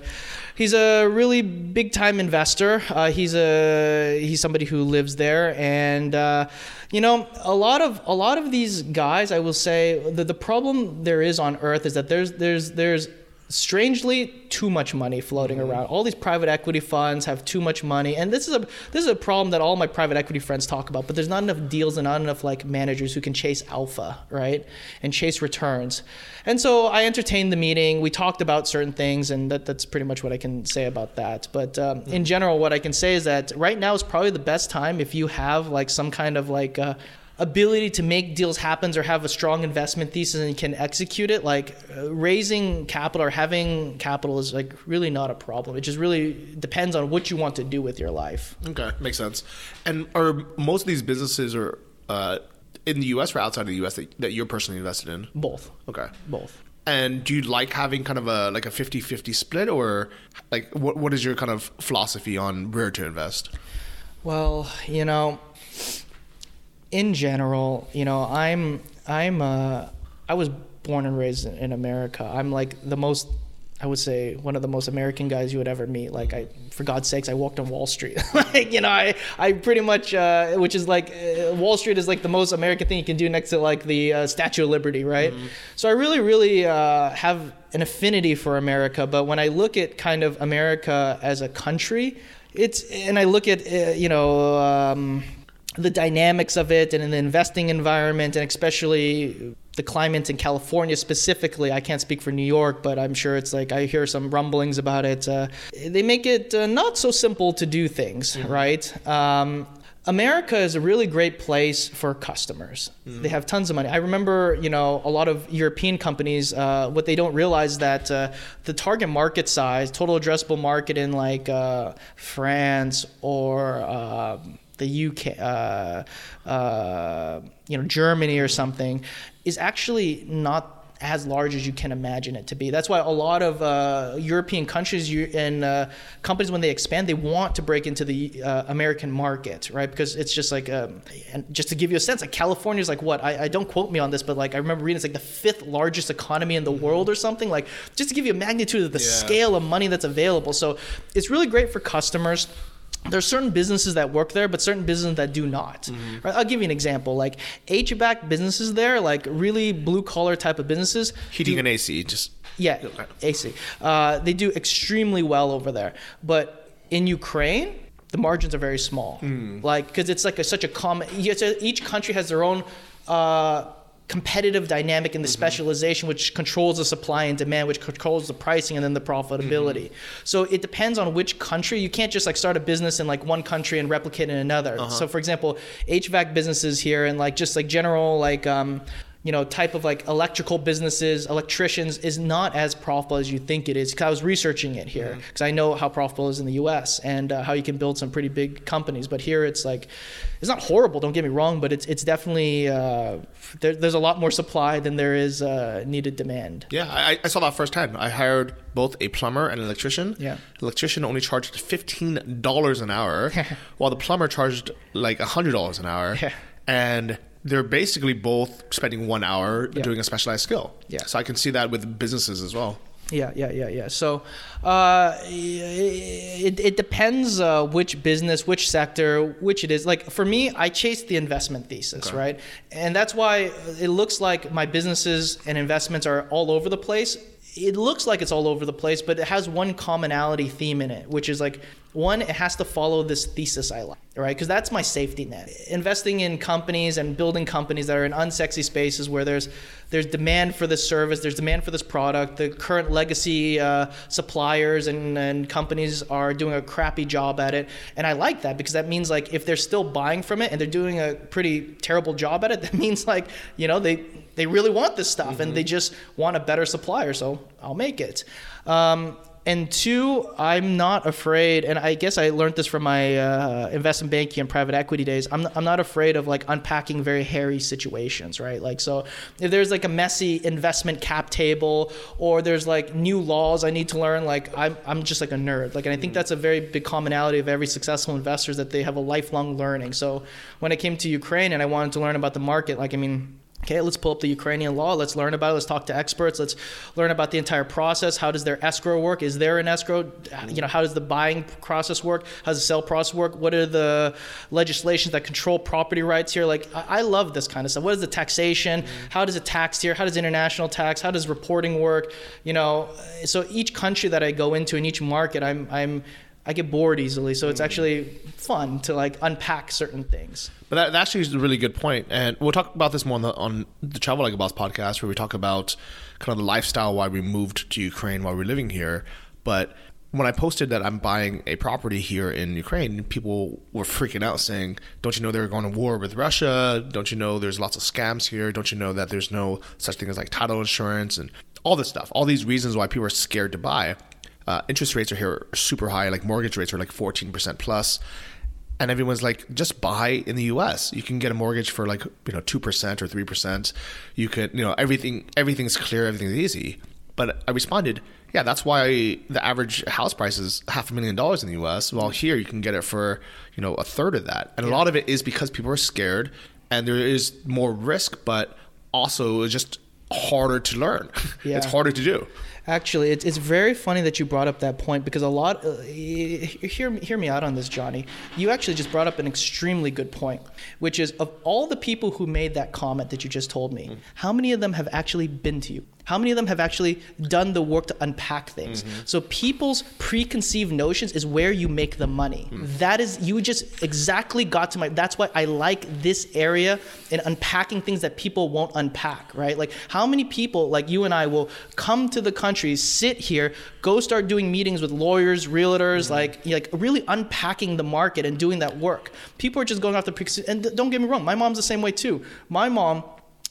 he's a really big time investor. Uh, he's a he's somebody who lives there, and uh, you know a lot of a lot of these guys, I will say, the the problem there is on Earth is that there's there's there's strangely too much money floating around. All these private equity funds have too much money and this is a this is a problem that all my private equity friends talk about but there's not enough deals and not enough like managers who can chase alpha right and chase returns. And so i entertained the meeting. We talked about certain things and that, that's pretty much what i can say about that. But um, in general what i can say is that right now is probably the best time if you have like some kind of like uh, ability to make deals happen or have a strong investment thesis and you can execute it like uh, raising capital or having capital is like really not a problem it just really depends on what you want to do with your life okay, makes sense. And are most of these businesses are uh, in the U.S. or outside of the U.S. that, that you're personally invested in? both Okay. both And do you like having kind of a like a 50-50 split, or like what what is your kind of philosophy on where to invest? Well, you know, in general, you know, I'm I'm uh I was born and raised in, in America. I'm like the most I would say one of the most American guys you would ever meet. Like I, for God's sakes, I walked on Wall Street. like you know, I, I pretty much, uh, which is like uh, Wall Street is like the most American thing you can do next to like the uh, Statue of Liberty, right? So I really, really uh, have an affinity for America. But when I look at kind of America as a country, it's and I look at uh, you know. Um, the dynamics of it and in the investing environment and especially the climate in California specifically. I can't speak for New York, but I'm sure it's like I hear some rumblings about it. Uh, they make it uh, not so simple to do things, right? Um, America is a really great place for customers. They have tons of money. I remember, you know, a lot of European companies. Uh, what they don't realize that uh, the target market size, total addressable market in like uh, France or um the UK, uh, uh, you know, Germany or something, is actually not as large as you can imagine it to be. That's why a lot of uh, European countries you, and uh, companies, when they expand, they want to break into the uh, American market, right? Because it's just like, um, and just to give you a sense, like California is like what? I, I, don't quote me on this, but like I remember reading it's like the fifth largest economy in the world or something. Like just to give you a magnitude of the Yeah. scale of money that's available. So it's really great for customers there's certain businesses that work there, but certain businesses that do not. Right? I'll give you an example. Like HVAC businesses there, like really blue collar type of businesses. Heating do- and AC, just yeah, AC. Uh, they do extremely well over there. But in Ukraine, the margins are very small. Like, because it's like a, such a common, each country has their own. Uh, competitive dynamic in the mm-hmm. specialization which controls the supply and demand which controls the pricing and then the profitability. Mm-hmm. So it depends on which country. You can't just like start a business in like one country and replicate in another. Uh-huh. So for example hvac businesses here and like just like general like um you know type of like electrical businesses electricians is not as profitable as you think it is because i was researching it here because i know how profitable it is in the us and uh, how you can build some pretty big companies but here it's like it's not horrible don't get me wrong but it's it's definitely uh, there, there's a lot more supply than there is uh, needed demand Yeah, I, I saw that firsthand. I hired both a plumber and an electrician. Yeah. electrician only charged fifteen dollars an hour, while the plumber charged like hundred dollars an hour. Yeah. And they're basically both spending one hour Yeah. doing a specialized skill. Yeah. So I can see that with businesses as well. Yeah, yeah, yeah, yeah. So uh, it, it depends uh, which business, which sector, which it is. Like for me, I chase the investment thesis, right? And that's why it looks like my businesses and investments are all over the place. It looks like it's all over the place, but it has one commonality theme in it, which is like one, it has to follow this thesis I like, right? Because that's my safety net. Investing in companies and building companies that are in unsexy spaces where there's there's demand for this service, there's demand for this product. The current legacy uh, suppliers and, and companies are doing a crappy job at it, and I like that because that means like if they're still buying from it and they're doing a pretty terrible job at it, that means like you know they they really want this stuff and they just want a better supplier, so I'll make it. Um, and two, I'm not afraid, and I guess I learned this from my uh, investment banking and private equity days. I'm, I'm not afraid of like unpacking very hairy situations, right? Like, so if there's like a messy investment cap table or there's like new laws I need to learn, like I'm, I'm just like a nerd. Like, and I think that's a very big commonality of every successful investor is that they have a lifelong learning. So when I came to Ukraine and I wanted to learn about the market, like, I mean, Okay, let's pull up the Ukrainian law. Let's learn about it. Let's talk to experts. Let's learn about the entire process. How does their escrow work? Is there an escrow? You know, how does the buying process work? How does the sell process work? What are the legislations that control property rights here? Like, I I love this kind of stuff. What is the taxation? How does it tax here? How does international tax? How does reporting work? You know, so each country that I go into in each market, I'm I'm I get bored easily. So it's actually fun to like unpack certain things. But that, that actually is a really good point, and we'll talk about this more on the, on the Travel Like a Boss podcast, where we talk about kind of the lifestyle why we moved to Ukraine while we're living here. But when I posted that I'm buying a property here in Ukraine, people were freaking out, saying, "Don't you know they're going to war with Russia? Don't you know there's lots of scams here? Don't you know that there's no such thing as like title insurance and all this stuff? All these reasons why people are scared to buy." Uh, interest rates are here are super high, like mortgage rates are like 14% plus and everyone's like just buy in the US you can get a mortgage for like you know 2% or 3% you could you know everything everything's clear everything's easy. But I responded yeah that's why the average house price is half a million dollars in the US while here you can get it for you know a third of that. And a lot of it is because people are scared and there is more risk but also it's just harder to learn. Yeah. it's harder to do Actually, it's, it's very funny that you brought up that point because a lot. Uh, hear hear me out on this, Johnny. You actually just brought up an extremely good point, which is of all the people who made that comment that you just told me, how many of them have actually been to you? How many of them have actually done the work to unpack things? Mm-hmm. So people's preconceived notions is where you make the money. Mm. That is you just exactly got to my. That's why I like this area in unpacking things that people won't unpack. Right? Like how many people like you and I will come to the country, sit here, go start doing meetings with lawyers, realtors, mm-hmm. like like really unpacking the market and doing that work. People are just going off the preconceived. And don't get me wrong, my mom's the same way too. My mom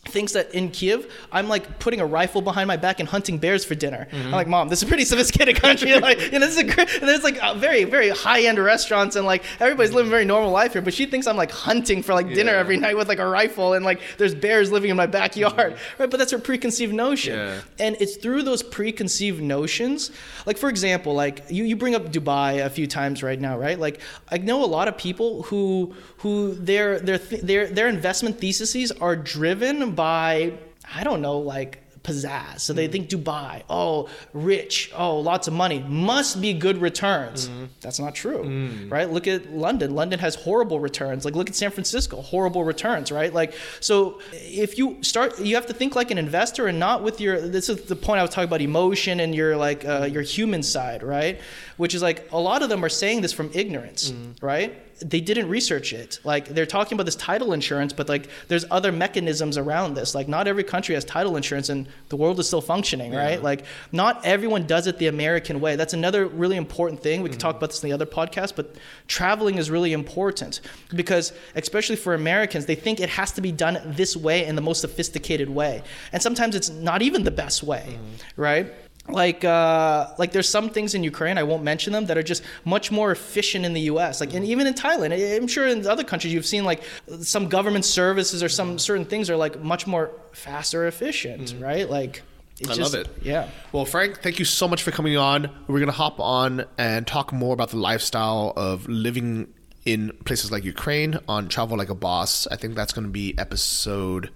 thinks that in Kiev I'm like putting a rifle behind my back and hunting bears for dinner. I'm mm-hmm. like, mom, this is a pretty sophisticated country. and like, you know, this is a great, there's like very very high end restaurants and like everybody's living a very normal life here. But she thinks I'm like hunting for like dinner every night with like a rifle and like there's bears living in my backyard, mm-hmm. right? But that's her preconceived notion, Yeah. and it's through those preconceived notions. Like for example, like you you bring up Dubai a few times right now, right? Like I know a lot of people who who their their th- their their investment theses are driven by I don't know like pizzazz. So they mm-hmm. think Dubai, oh, rich, oh, lots of money, must be good returns. Mm-hmm. That's not true, mm. right? Look at London. London has horrible returns. Like look at San Francisco, horrible returns, right? Like so if you start you have to think like an investor and not with your this is the point I was talking about emotion and your like uh, your human side, right? Which is like a lot of them are saying this from ignorance, mm-hmm. right? They didn't research it. Like they're talking about this title insurance, but like there's other mechanisms around this. Like not every country has title insurance and the world is still functioning, right? Like not everyone does it the American way. That's another really important thing. We could mm-hmm. talk about this in the other podcast, but traveling is really important because especially for Americans, they think it has to be done this way in the most sophisticated way. And sometimes it's not even the best way, mm-hmm. right? Like uh, like there's some things in Ukraine I won't mention them that are just much more efficient in the U.S. Like and even in Thailand, I'm sure in other countries you've seen like some government services or some certain things are like much more faster, efficient, right? Like it's I just, love it. Yeah. Well, Frank, thank you so much for coming on. We're gonna hop on and talk more about the lifestyle of living in places like Ukraine on Travel Like a Boss. I think that's gonna be episode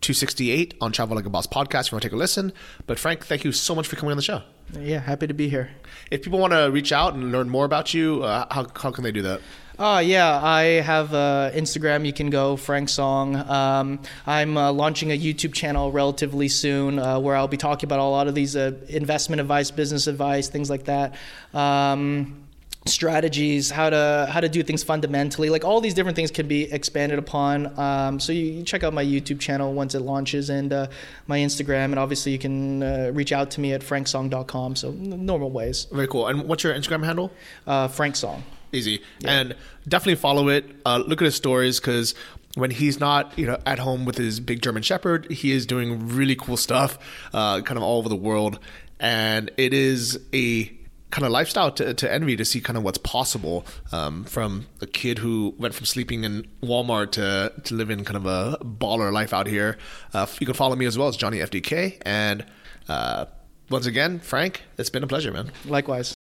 268 on Travel Like a Boss podcast. If you want to take a listen. But Frank, thank you so much for coming on the show. Yeah, happy to be here. If people want to reach out and learn more about you, uh, how, how can they do that? Oh yeah, I have uh, Instagram. You can go Frank Song. Um, I'm uh, launching a YouTube channel relatively soon uh, where I'll be talking about a lot of these uh, investment advice, business advice, things like that. Um, strategies how to how to do things fundamentally like all these different things can be expanded upon um, so you, you check out my youtube channel once it launches and uh, my instagram and obviously you can uh, reach out to me at franksong.com so normal ways Very cool. And what's your Instagram handle? uh, frank song Easy. And definitely follow it. Uh, look at his stories because when he's not, you know, at home with his big German Shepherd, he is doing really cool stuff, uh, kind of all over the world. And it is a kind of lifestyle to, to envy to see kind of what's possible um, from a kid who went from sleeping in Walmart to, to living kind of a baller life out here. Uh, you can follow me as well as Johnny FDK. And uh, once again, Frank, it's been a pleasure, man. likewise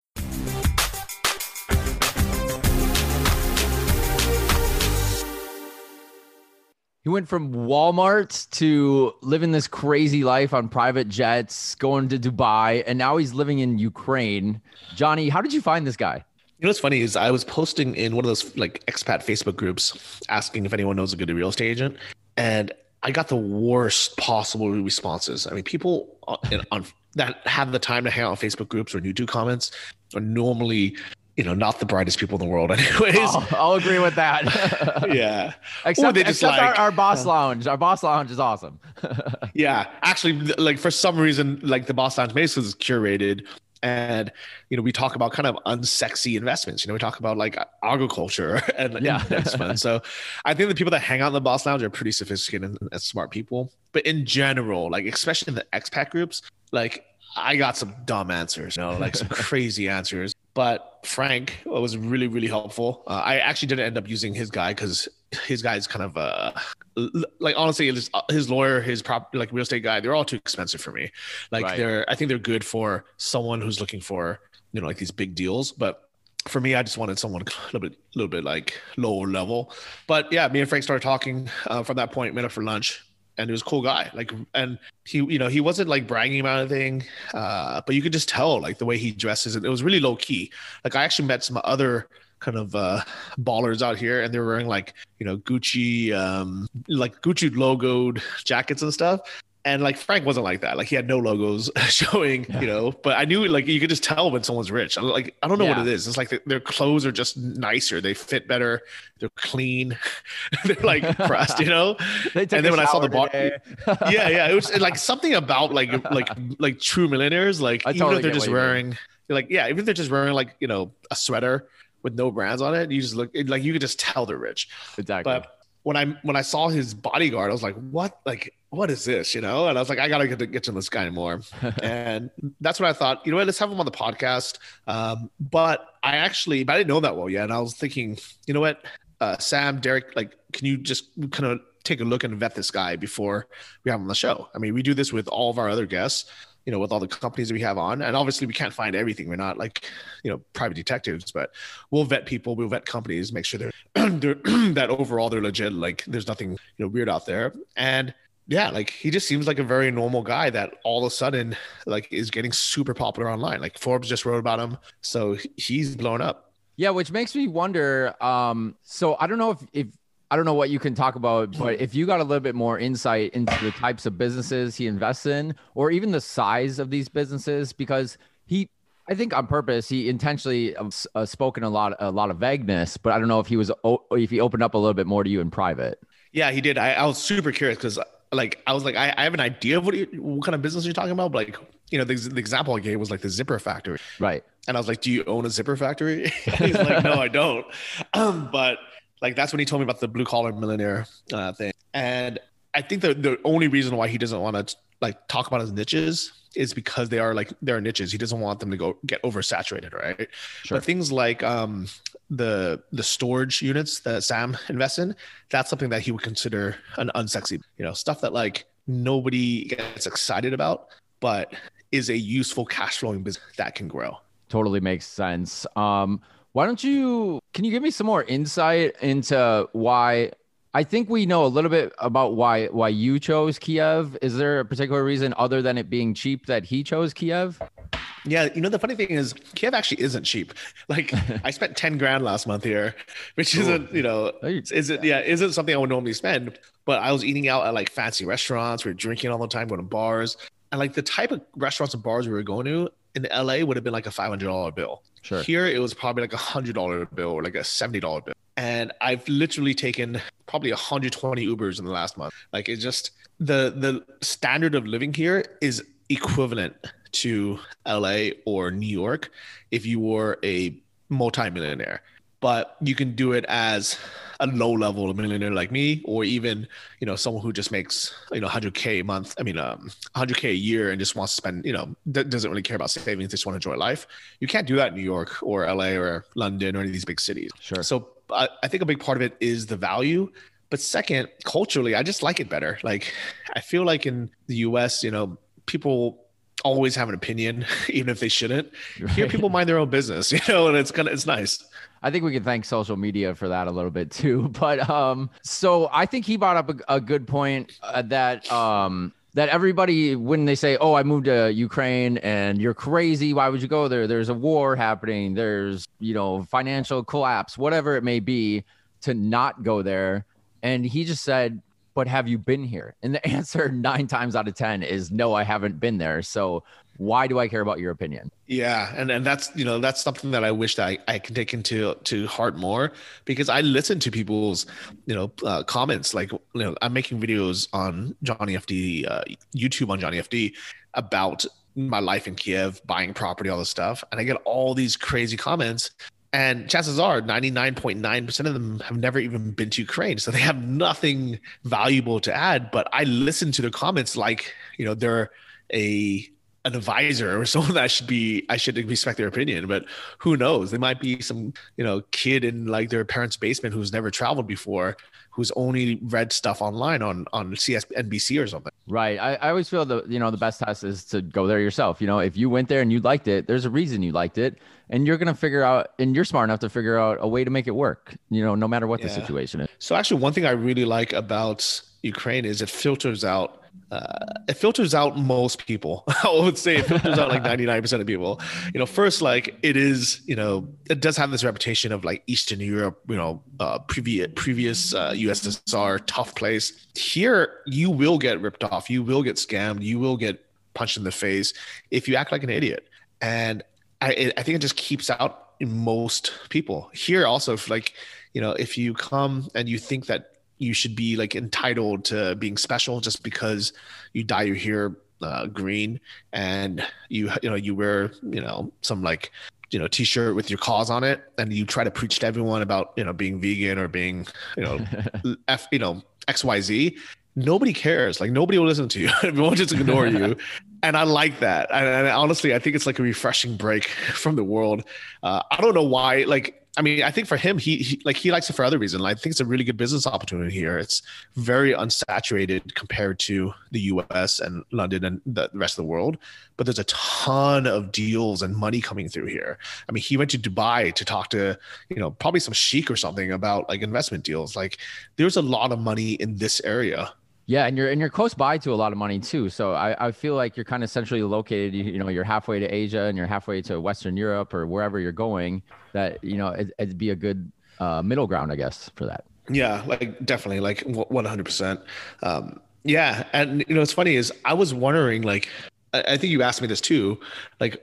He went from Walmart to living this crazy life on private jets, going to Dubai, and now he's living in Ukraine. Johnny, how did you find this guy? You know what's funny is I was posting in one of those like expat Facebook groups asking if anyone knows a good real estate agent, and I got the worst possible responses. I mean, people uh, on, on that have the time to hang out on Facebook groups or YouTube comments are normally, you know, not the brightest people in the world, anyways. I'll, I'll agree with that. Yeah, except or they just except our, like, our boss lounge. Our boss lounge is awesome. yeah. Actually, like for some reason, like the Boss Lounge Mason is curated. And you know, we talk about kind of unsexy investments. You know, we talk about like agriculture and Yeah. So, I think the people that hang out in the Boss Lounge are pretty sophisticated and, and smart people. But in general, like especially in the expat groups, like I got some dumb answers, you know, like some crazy answers. But Frank was really, really helpful. Uh, I actually didn't end up using his guy because his guy is kind of uh like honestly his, his lawyer his prop like real estate guy they're all too expensive for me like Right. they're i think they're good for someone who's looking for you know like these big deals but for me i just wanted someone a little bit a little bit like lower level but yeah me and frank started talking uh, from that point met up for lunch and he was a cool guy. Like and he you know he wasn't like bragging about anything uh but you could just tell like the way he dresses and it was really low key like i actually met some other kind of uh ballers out here and they were wearing like you know gucci um like gucci logoed jackets and stuff and like frank wasn't like that. Like he had no logos showing you know but i knew like you could just tell when someone's rich. I'm like i don't know what it is. It's like the, their clothes are just nicer. They fit better. They're clean. They're like pressed you know? And then when I saw the bar, yeah, yeah, it was like something about like like like true millionaires. Like I even totally if they're just what you mean. wearing, like yeah, even if they're just wearing like you know a sweater with no brands on it, you just look like you could just tell they're rich. exactly. But when I when I saw his bodyguard, I was like, what? Like, what is this? You know? And I was like, I gotta get to get to this guy more. and that's what I thought. You know what? Let's have him on the podcast. Um, but I actually, but I didn't know that well yet. And I was thinking, you know what, uh, Sam, Derek, like, can you just kind of take a look and vet this guy before we have him on the show? I mean, we do this with all of our other guests you know, with all the companies we have on. And obviously, we can't find everything. We're not like, you know, private detectives, but we'll vet people, we'll vet companies, make sure they're, they're that overall they're legit. Like, there's nothing, you know, weird out there. And yeah, like he just seems like a very normal guy that all of a sudden like is getting super popular online. Like Forbes just wrote about him, so he's blown up. Yeah, which makes me wonder. Um, so I don't know if if I don't know what you can talk about, but if you got a little bit more insight into the types of businesses he invests in, or even the size of these businesses, because he, I think on purpose, he intentionally uh, spoken a lot, a lot of vagueness, but I don't know if he was, if he opened up a little bit more to you in private. Yeah, he did. I, I was super curious because, like, I was like, I, I have an idea of what, you, what kind of business you're talking about, but like, you know, the, the example I gave was like the zipper factory, right? And I was like, "Do you own a zipper factory?" he's like, "No, I don't." Um, but like that's when he told me about the blue collar millionaire uh, thing. And I think the the only reason why he doesn't want to like talk about his niches is because they are like they're niches. He doesn't want them to go get oversaturated, right? Sure. But things like um, the the storage units that Sam invests in, that's something that he would consider an unsexy, you know, stuff that like nobody gets excited about, but is a useful cash flowing business that can grow. Totally makes sense. Um, why don't you can you give me some more insight into why I think we know a little bit about why why you chose Kiev. Is there a particular reason other than it being cheap that he chose Kiev? Yeah, you know the funny thing is Kiev actually isn't cheap. Like I spent 10 grand last month here, which isn't, you know, isn't yeah, isn't something I would normally spend, but I was eating out at like fancy restaurants, we are drinking all the time, going to bars. And like the type of restaurants and bars we were going to in LA would have been like a $500 bill. Sure. Here it was probably like a hundred dollar bill or like a seventy dollar bill. And I've literally taken probably 120 Ubers in the last month. Like it's just the the standard of living here is equivalent to LA or New York if you were a multimillionaire. But you can do it as a low level millionaire like me, or even you know someone who just makes you know 100k a month. I mean, um, 100k a year and just wants to spend you know doesn't really care about savings, just want to enjoy life. You can't do that in New York or LA or London or any of these big cities. Sure. So I, I think a big part of it is the value. But second, culturally, I just like it better. Like I feel like in the US, you know, people always have an opinion, even if they shouldn't. Right. Here, people mind their own business, you know, and it's kind of it's nice. I think we can thank social media for that a little bit too. But um, so I think he brought up a, a good point uh, that um that everybody when they say, "Oh, I moved to Ukraine and you're crazy, why would you go there? There's a war happening, there's, you know, financial collapse, whatever it may be, to not go there." And he just said, "But have you been here?" And the answer 9 times out of 10 is no, I haven't been there. So why do I care about your opinion? Yeah, and and that's you know that's something that I wish that I, I can take into to heart more because I listen to people's you know uh, comments like you know I'm making videos on Johnny FD uh, YouTube on Johnny FD about my life in Kiev, buying property, all this stuff, and I get all these crazy comments. And chances are 99.9% of them have never even been to Ukraine. So they have nothing valuable to add. But I listen to the comments like, you know, they're a an advisor or someone that should be I should respect their opinion. But who knows? They might be some you know kid in like their parents' basement who's never traveled before, who's only read stuff online on on CSNBC or something. Right. I, I always feel the you know the best test is to go there yourself. You know, if you went there and you liked it, there's a reason you liked it, and you're gonna figure out, and you're smart enough to figure out a way to make it work. You know, no matter what yeah. the situation is. So actually, one thing I really like about Ukraine is it filters out uh, it filters out most people. I would say it filters out like 99% of people. You know, first, like it is, you know, it does have this reputation of like Eastern Europe, you know, uh, previous previous uh, USSR tough place. Here, you will get ripped off. You will get scammed. You will get punched in the face if you act like an idiot. And I, I think it just keeps out most people. Here, also, if like, you know, if you come and you think that you should be like entitled to being special just because you dye your hair uh, green and you you know you wear you know some like you know t-shirt with your cause on it and you try to preach to everyone about you know being vegan or being you know f you know xyz nobody cares. Like nobody will listen to you. Everyone just ignore you. And i like that. And, and, honestly i think it's like a refreshing break from the world. Uh, i don't know why like I mean, I think for him, he, he, like he likes it for other reasons. I think it's a really good business opportunity here. It's very unsaturated compared to the U.S. and London and the rest of the world. But there's a ton of deals and money coming through here. I mean, he went to Dubai to talk to you know probably some sheik or something about like investment deals. Like, there's a lot of money in this area yeah, and you're and you're close by to a lot of money too. So I, I feel like you're kind of centrally located. You, you know, you're halfway to Asia and you're halfway to Western Europe or wherever you're going. That you know, it, would be a good uh, middle ground, I guess, for that. Yeah, like definitely, like 100. Um, percent Yeah, and you know, it's funny is I was wondering, like, I think you asked me this too, like,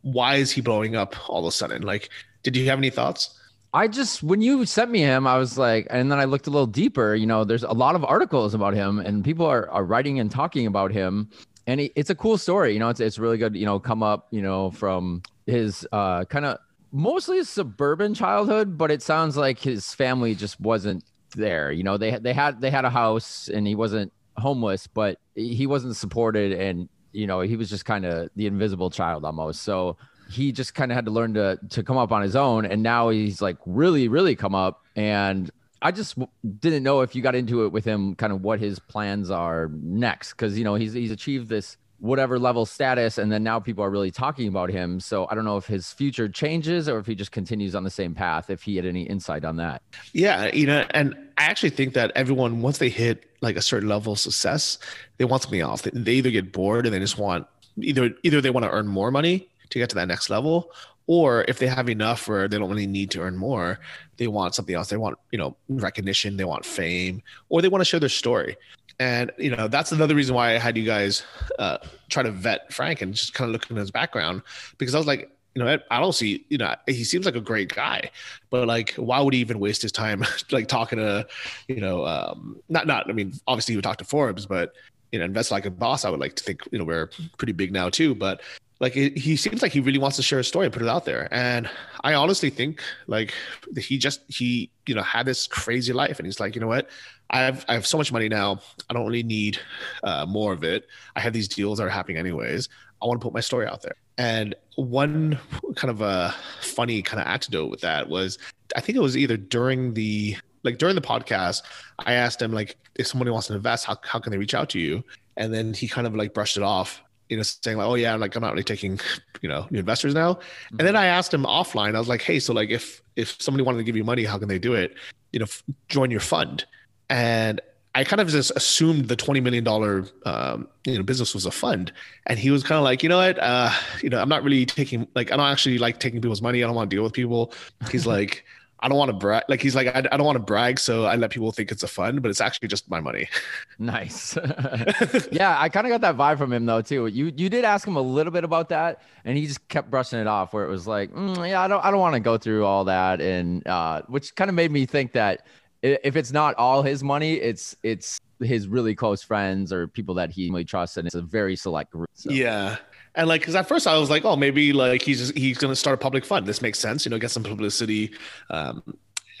why is he blowing up all of a sudden? Like, did you have any thoughts? I just when you sent me him, I was like, and then I looked a little deeper. You know, there's a lot of articles about him, and people are, are writing and talking about him, and he, it's a cool story. You know, it's it's really good. You know, come up, you know, from his uh, kind of mostly suburban childhood, but it sounds like his family just wasn't there. You know, they they had they had a house, and he wasn't homeless, but he wasn't supported, and you know, he was just kind of the invisible child almost. So he just kind of had to learn to to come up on his own and now he's like really really come up and I just didn't know if you got into it with him kind of what his plans are next cuz you know he's he's achieved this whatever level status and then now people are really talking about him so I don't know if his future changes or if he just continues on the same path if he had any insight on that. Yeah, you know and I actually think that everyone once they hit like a certain level of success they want something else. They either get bored and they just want either either they want to earn more money to get to that next level or if they have enough or they don't really need to earn more they want something else. They want you know recognition they want fame or they want to share their story. And you know that's another reason why i had you guys uh, try to vet frank and just kind of look at his background because i was like you know i don't see you know he seems like a great guy but like why would he even waste his time like talking to you know um not not i mean obviously he would talk to forbes but you know invest like a boss i would like to think you know we're pretty big now too but like it, he seems like he really wants to share a story and put it out there. And i honestly think like he just he you know had this crazy life. And he's like you know what? I have i have so much money now. I don't really need uh, more of it. I have these deals that are happening anyways. I want to put my story out there. And one kind of a funny kind of antidote with that was i think it was either during the like during the podcast i asked him like if somebody wants to invest how, how can they reach out to you? And then he kind of like brushed it off you know, saying like, "Oh yeah, like I'm not really taking, you know, new investors now." Mm-hmm. And then I asked him offline. I was like, "Hey, so like if if somebody wanted to give you money, how can they do it? You know, f- join your fund." And I kind of just assumed the twenty million dollar, um, you know, business was a fund, and he was kind of like, you know what, uh, you know, I'm not really taking like I don't actually like taking people's money. I don't want to deal with people. He's like. I don't want to brag. Like he's like, I, I don't want to brag, so I let people think it's a fun, but it's actually just my money. Nice. yeah, I kind of got that vibe from him though too. You you did ask him a little bit about that, and he just kept brushing it off. Where it was like, mm, yeah, I don't I don't want to go through all that, and uh, which kind of made me think that if it's not all his money, it's it's his really close friends or people that he really trusts, and it's a very select group. So. Yeah, and like, because at first I was like, oh, maybe like he's just, he's going to start a public fund. This makes sense, you know, get some publicity, um,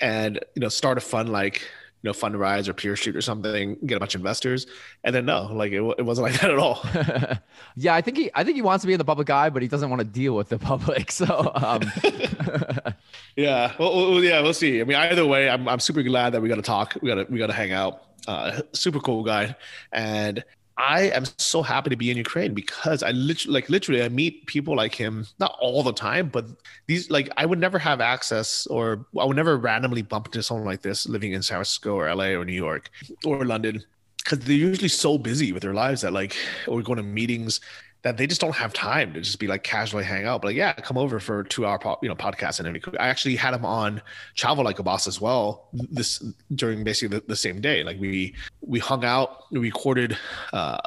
and you know, start a fund like you know, Fundrise or peer shoot or something, get a bunch of investors, and then no, like it, it wasn't like that at all. yeah, I think he I think he wants to be in the public eye, but he doesn't want to deal with the public. So, um... yeah, well, well, yeah, we'll see. I mean, either way, I'm I'm super glad that we got to talk. We got to we got to hang out. Uh, super cool guy, and I am so happy to be in Ukraine because I literally, like, literally, I meet people like him, not all the time, but these, like, I would never have access or I would never randomly bump into someone like this living in San Francisco or LA or New York or London because they're usually so busy with their lives that, like, or going to meetings that they just don't have time to just be like casually hang out. But like, yeah, come over for a two hour, po- you know, podcast and everything. I actually had him on Travel Like a Boss as well. This during basically the, the same day. Like we we hung out, we recorded uh,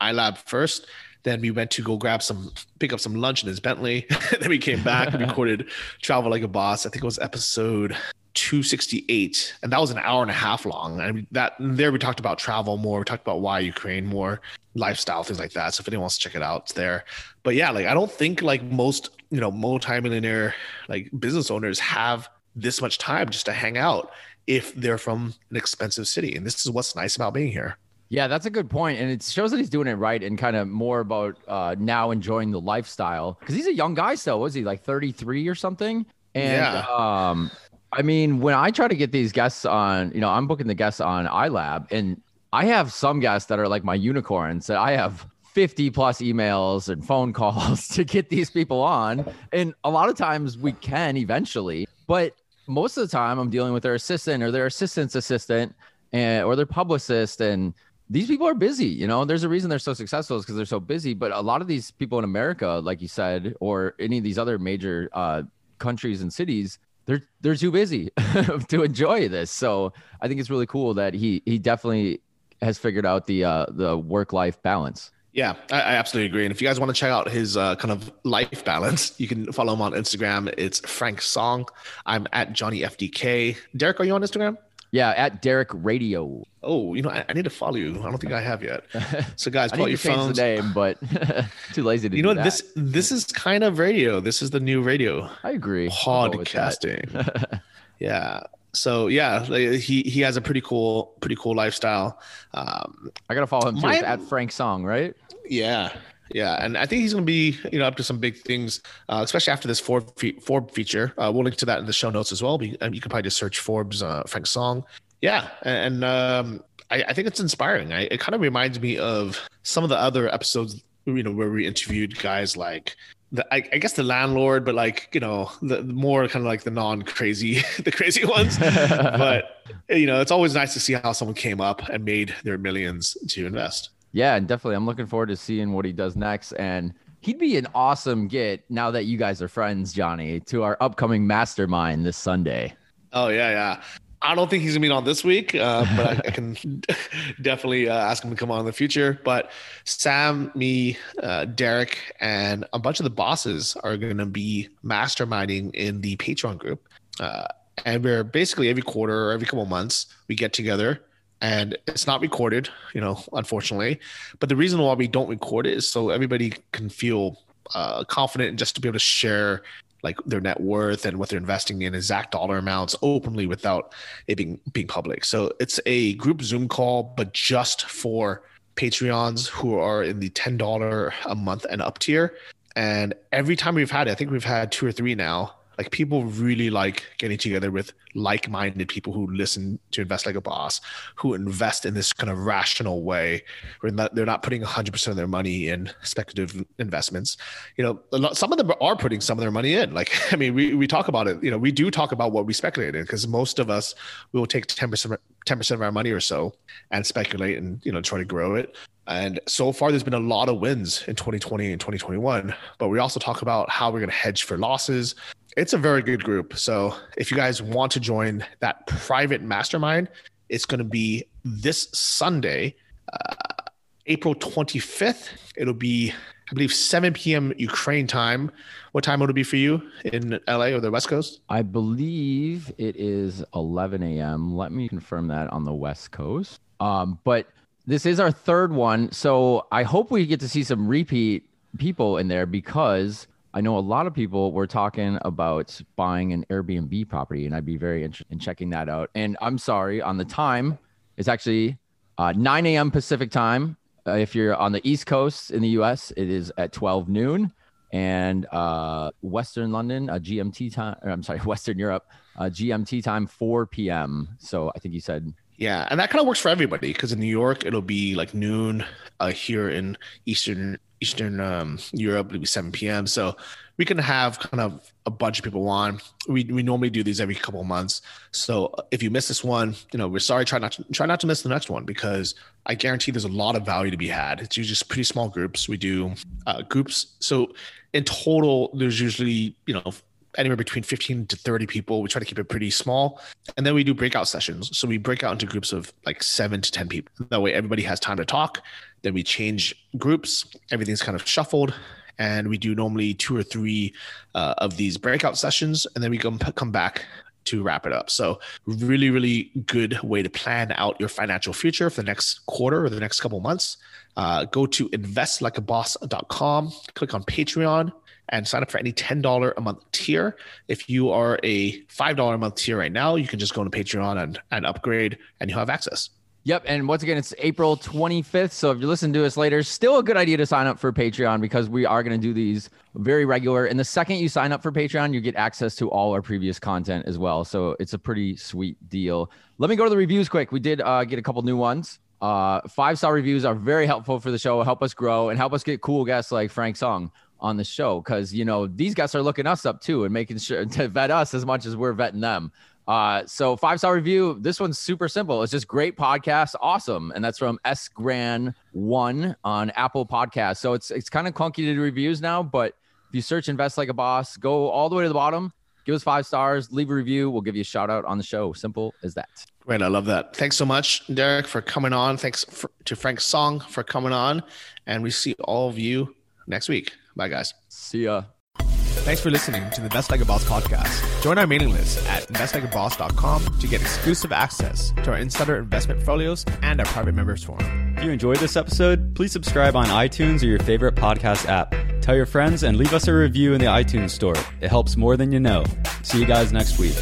iLab first. Then we went to go grab some, pick up some lunch in his Bentley. then we came back and recorded Travel Like a Boss. I think it was episode 268 and that was an hour and a half long and that there we talked about travel more we talked about why ukraine more lifestyle things like that so if anyone wants to check it out it's there but yeah like i don't think like most you know multi-millionaire like business owners have this much time just to hang out if they're from an expensive city and this is what's nice about being here Yeah, that's a good point, and it shows that he's doing it right and kind of more about uh, now enjoying the lifestyle because he's a young guy still. Was he like 33 or something? And Yeah. um, I mean, when I try to get these guests on, you know, I'm booking the guests on iLab, and I have some guests that are like my unicorns that I have 50 plus emails and phone calls to get these people on, and a lot of times we can eventually, but most of the time I'm dealing with their assistant or their assistant's assistant and or their publicist. And these people are busy you know there's a reason they're so successful is because they're so busy. But a lot of these people in america like you said or any of these other major uh, countries and cities they're they're too busy to enjoy this. So i think it's really cool that he he definitely has figured out the uh the work life balance Yeah, I, I absolutely agree. And if you guys want to check out his uh, kind of life balance, you can follow him on Instagram. It's Frank Song. I'm at Johnny FDK. Derek, are you on Instagram? yeah at derek radio Oh, you know, I, I need to follow you. I don't think I have yet. So, guys, pull out your phones. the name but too lazy to You do know, this this is kind of radio. This is the new radio i agree I'll go with that. podcasting. yeah. So yeah, he he has a pretty cool pretty cool lifestyle. Um, i gotta follow him too My- at frank song right Yeah, yeah, and I think he's going to be you know up to some big things, uh, especially after this Forbes fe- Forbes feature. Uh, we'll link to that in the show notes as well. Be- and you can probably just search Forbes uh, Frank Song. Yeah, and, um, I, I think it's inspiring. I, it kind of reminds me of some of the other episodes, you know, where we interviewed guys like. The, I, I guess the landlord, but like you know, the, the more kind of like the non-crazy, the crazy ones. but you know, it's always nice to see how someone came up and made their millions to invest. Yeah, and definitely, I'm looking forward to seeing what he does next. And he'd be an awesome get now that you guys are friends, Johnny, to our upcoming mastermind this Sunday. Oh yeah, yeah. I don't think he's gonna be on this week, uh, but I, I can definitely uh, ask him to come on in the future. But Sam, me, uh, Derek, and a bunch of the bosses are gonna be masterminding in the Patreon group, uh, and we're basically every quarter or every couple months we get together. And it's not recorded, you know, unfortunately. But the reason why we don't record it is so everybody can feel uh, confident and just to be able to share like their net worth and what they're investing in exact dollar amounts openly without it being being public. So it's a group Zoom call, but just for Patreons who are in the ten dollar a month and up tier. And every time we've had it, I think we've had two or three now. Like people really like getting together with like-minded people who listen to invest like a boss, who invest in this kind of rational way, where they're not putting 100% of their money in speculative investments. You know, lot, some of them are putting some of their money in. Like, I mean, we, we talk about it. You know, we do talk about what we speculate in because most of us we will take 10% 10% of our money or so and speculate and you know try to grow it. And so far, there's been a lot of wins in 2020 and 2021. But we also talk about how we're going to hedge for losses. It's a very good group. So if you guys want to join that private mastermind, it's going to be this Sunday, uh, April 25th. It'll be, I believe, 7 p.m. Ukraine time. What time would it be for you in LA or the West Coast? I believe it is 11 a.m. Let me confirm that on the West Coast. Um, but this is our third one. So I hope we get to see some repeat people in there because I know a lot of people were talking about buying an Airbnb property, and I'd be very interested in checking that out. And I'm sorry, on the time, it's actually uh, 9 a.m. Pacific time. Uh, if you're on the East Coast in the US, it is at 12 noon. And uh, Western London, uh, GMT time, I'm sorry, Western Europe, uh, GMT time, 4 p.m. So I think you said Yeah, and that kind of works for everybody because in New York it'll be like noon. Uh, here in Eastern Eastern um, Europe it'll be 7 p.m. So we can have kind of a bunch of people on. We we normally do these every couple months. So if you miss this one, you know we're sorry. Try not to try not to miss the next one because I guarantee there's a lot of value to be had. It's usually just pretty small groups. We do uh, groups. So in total, there's usually you know anywhere between 15 to 30 people. We try to keep it pretty small. And then we do breakout sessions. So we break out into groups of like seven to 10 people. That way everybody has time to talk. Then we change groups. Everything's kind of shuffled. And we do normally two or three uh, of these breakout sessions. And then we come, come back to wrap it up. So really, really good way to plan out your financial future for the next quarter or the next couple months. Uh, go to investlikeaboss.com, click on Patreon, and sign up for any $10 a month tier. If you are a $5 a month tier right now, you can just go to Patreon and, and upgrade and you'll have access. Yep. And once again, it's April 25th. So if you're listening to us later, still a good idea to sign up for Patreon because we are going to do these very regular. And the second you sign up for Patreon, you get access to all our previous content as well. So it's a pretty sweet deal. Let me go to the reviews quick. We did uh, get a couple new ones. Uh, five star reviews are very helpful for the show, help us grow and help us get cool guests like Frank Song on the show. Cause you know, these guys are looking us up too and making sure to vet us as much as we're vetting them. Uh, so five star review. This one's super simple. It's just great podcast, awesome, and that's from S Gran One on Apple Podcast. So it's it's kind of clunky to do reviews now, but if you search "Invest Like a Boss," go all the way to the bottom, give us five stars, leave a review. We'll give you a shout out on the show. Simple as that. Great, I love that. Thanks so much, Derek, for coming on. Thanks for, to Frank Song for coming on, and we see all of you next week. Bye, guys. See ya. Thanks for listening to the Invest Like a Boss podcast. Join our mailing list at investlikeaboss.com to get exclusive access to our insider investment folios and our private members forum. If you enjoyed this episode, please subscribe on iTunes or your favorite podcast app. Tell your friends and leave us a review in the iTunes store. It helps more than you know. See you guys next week.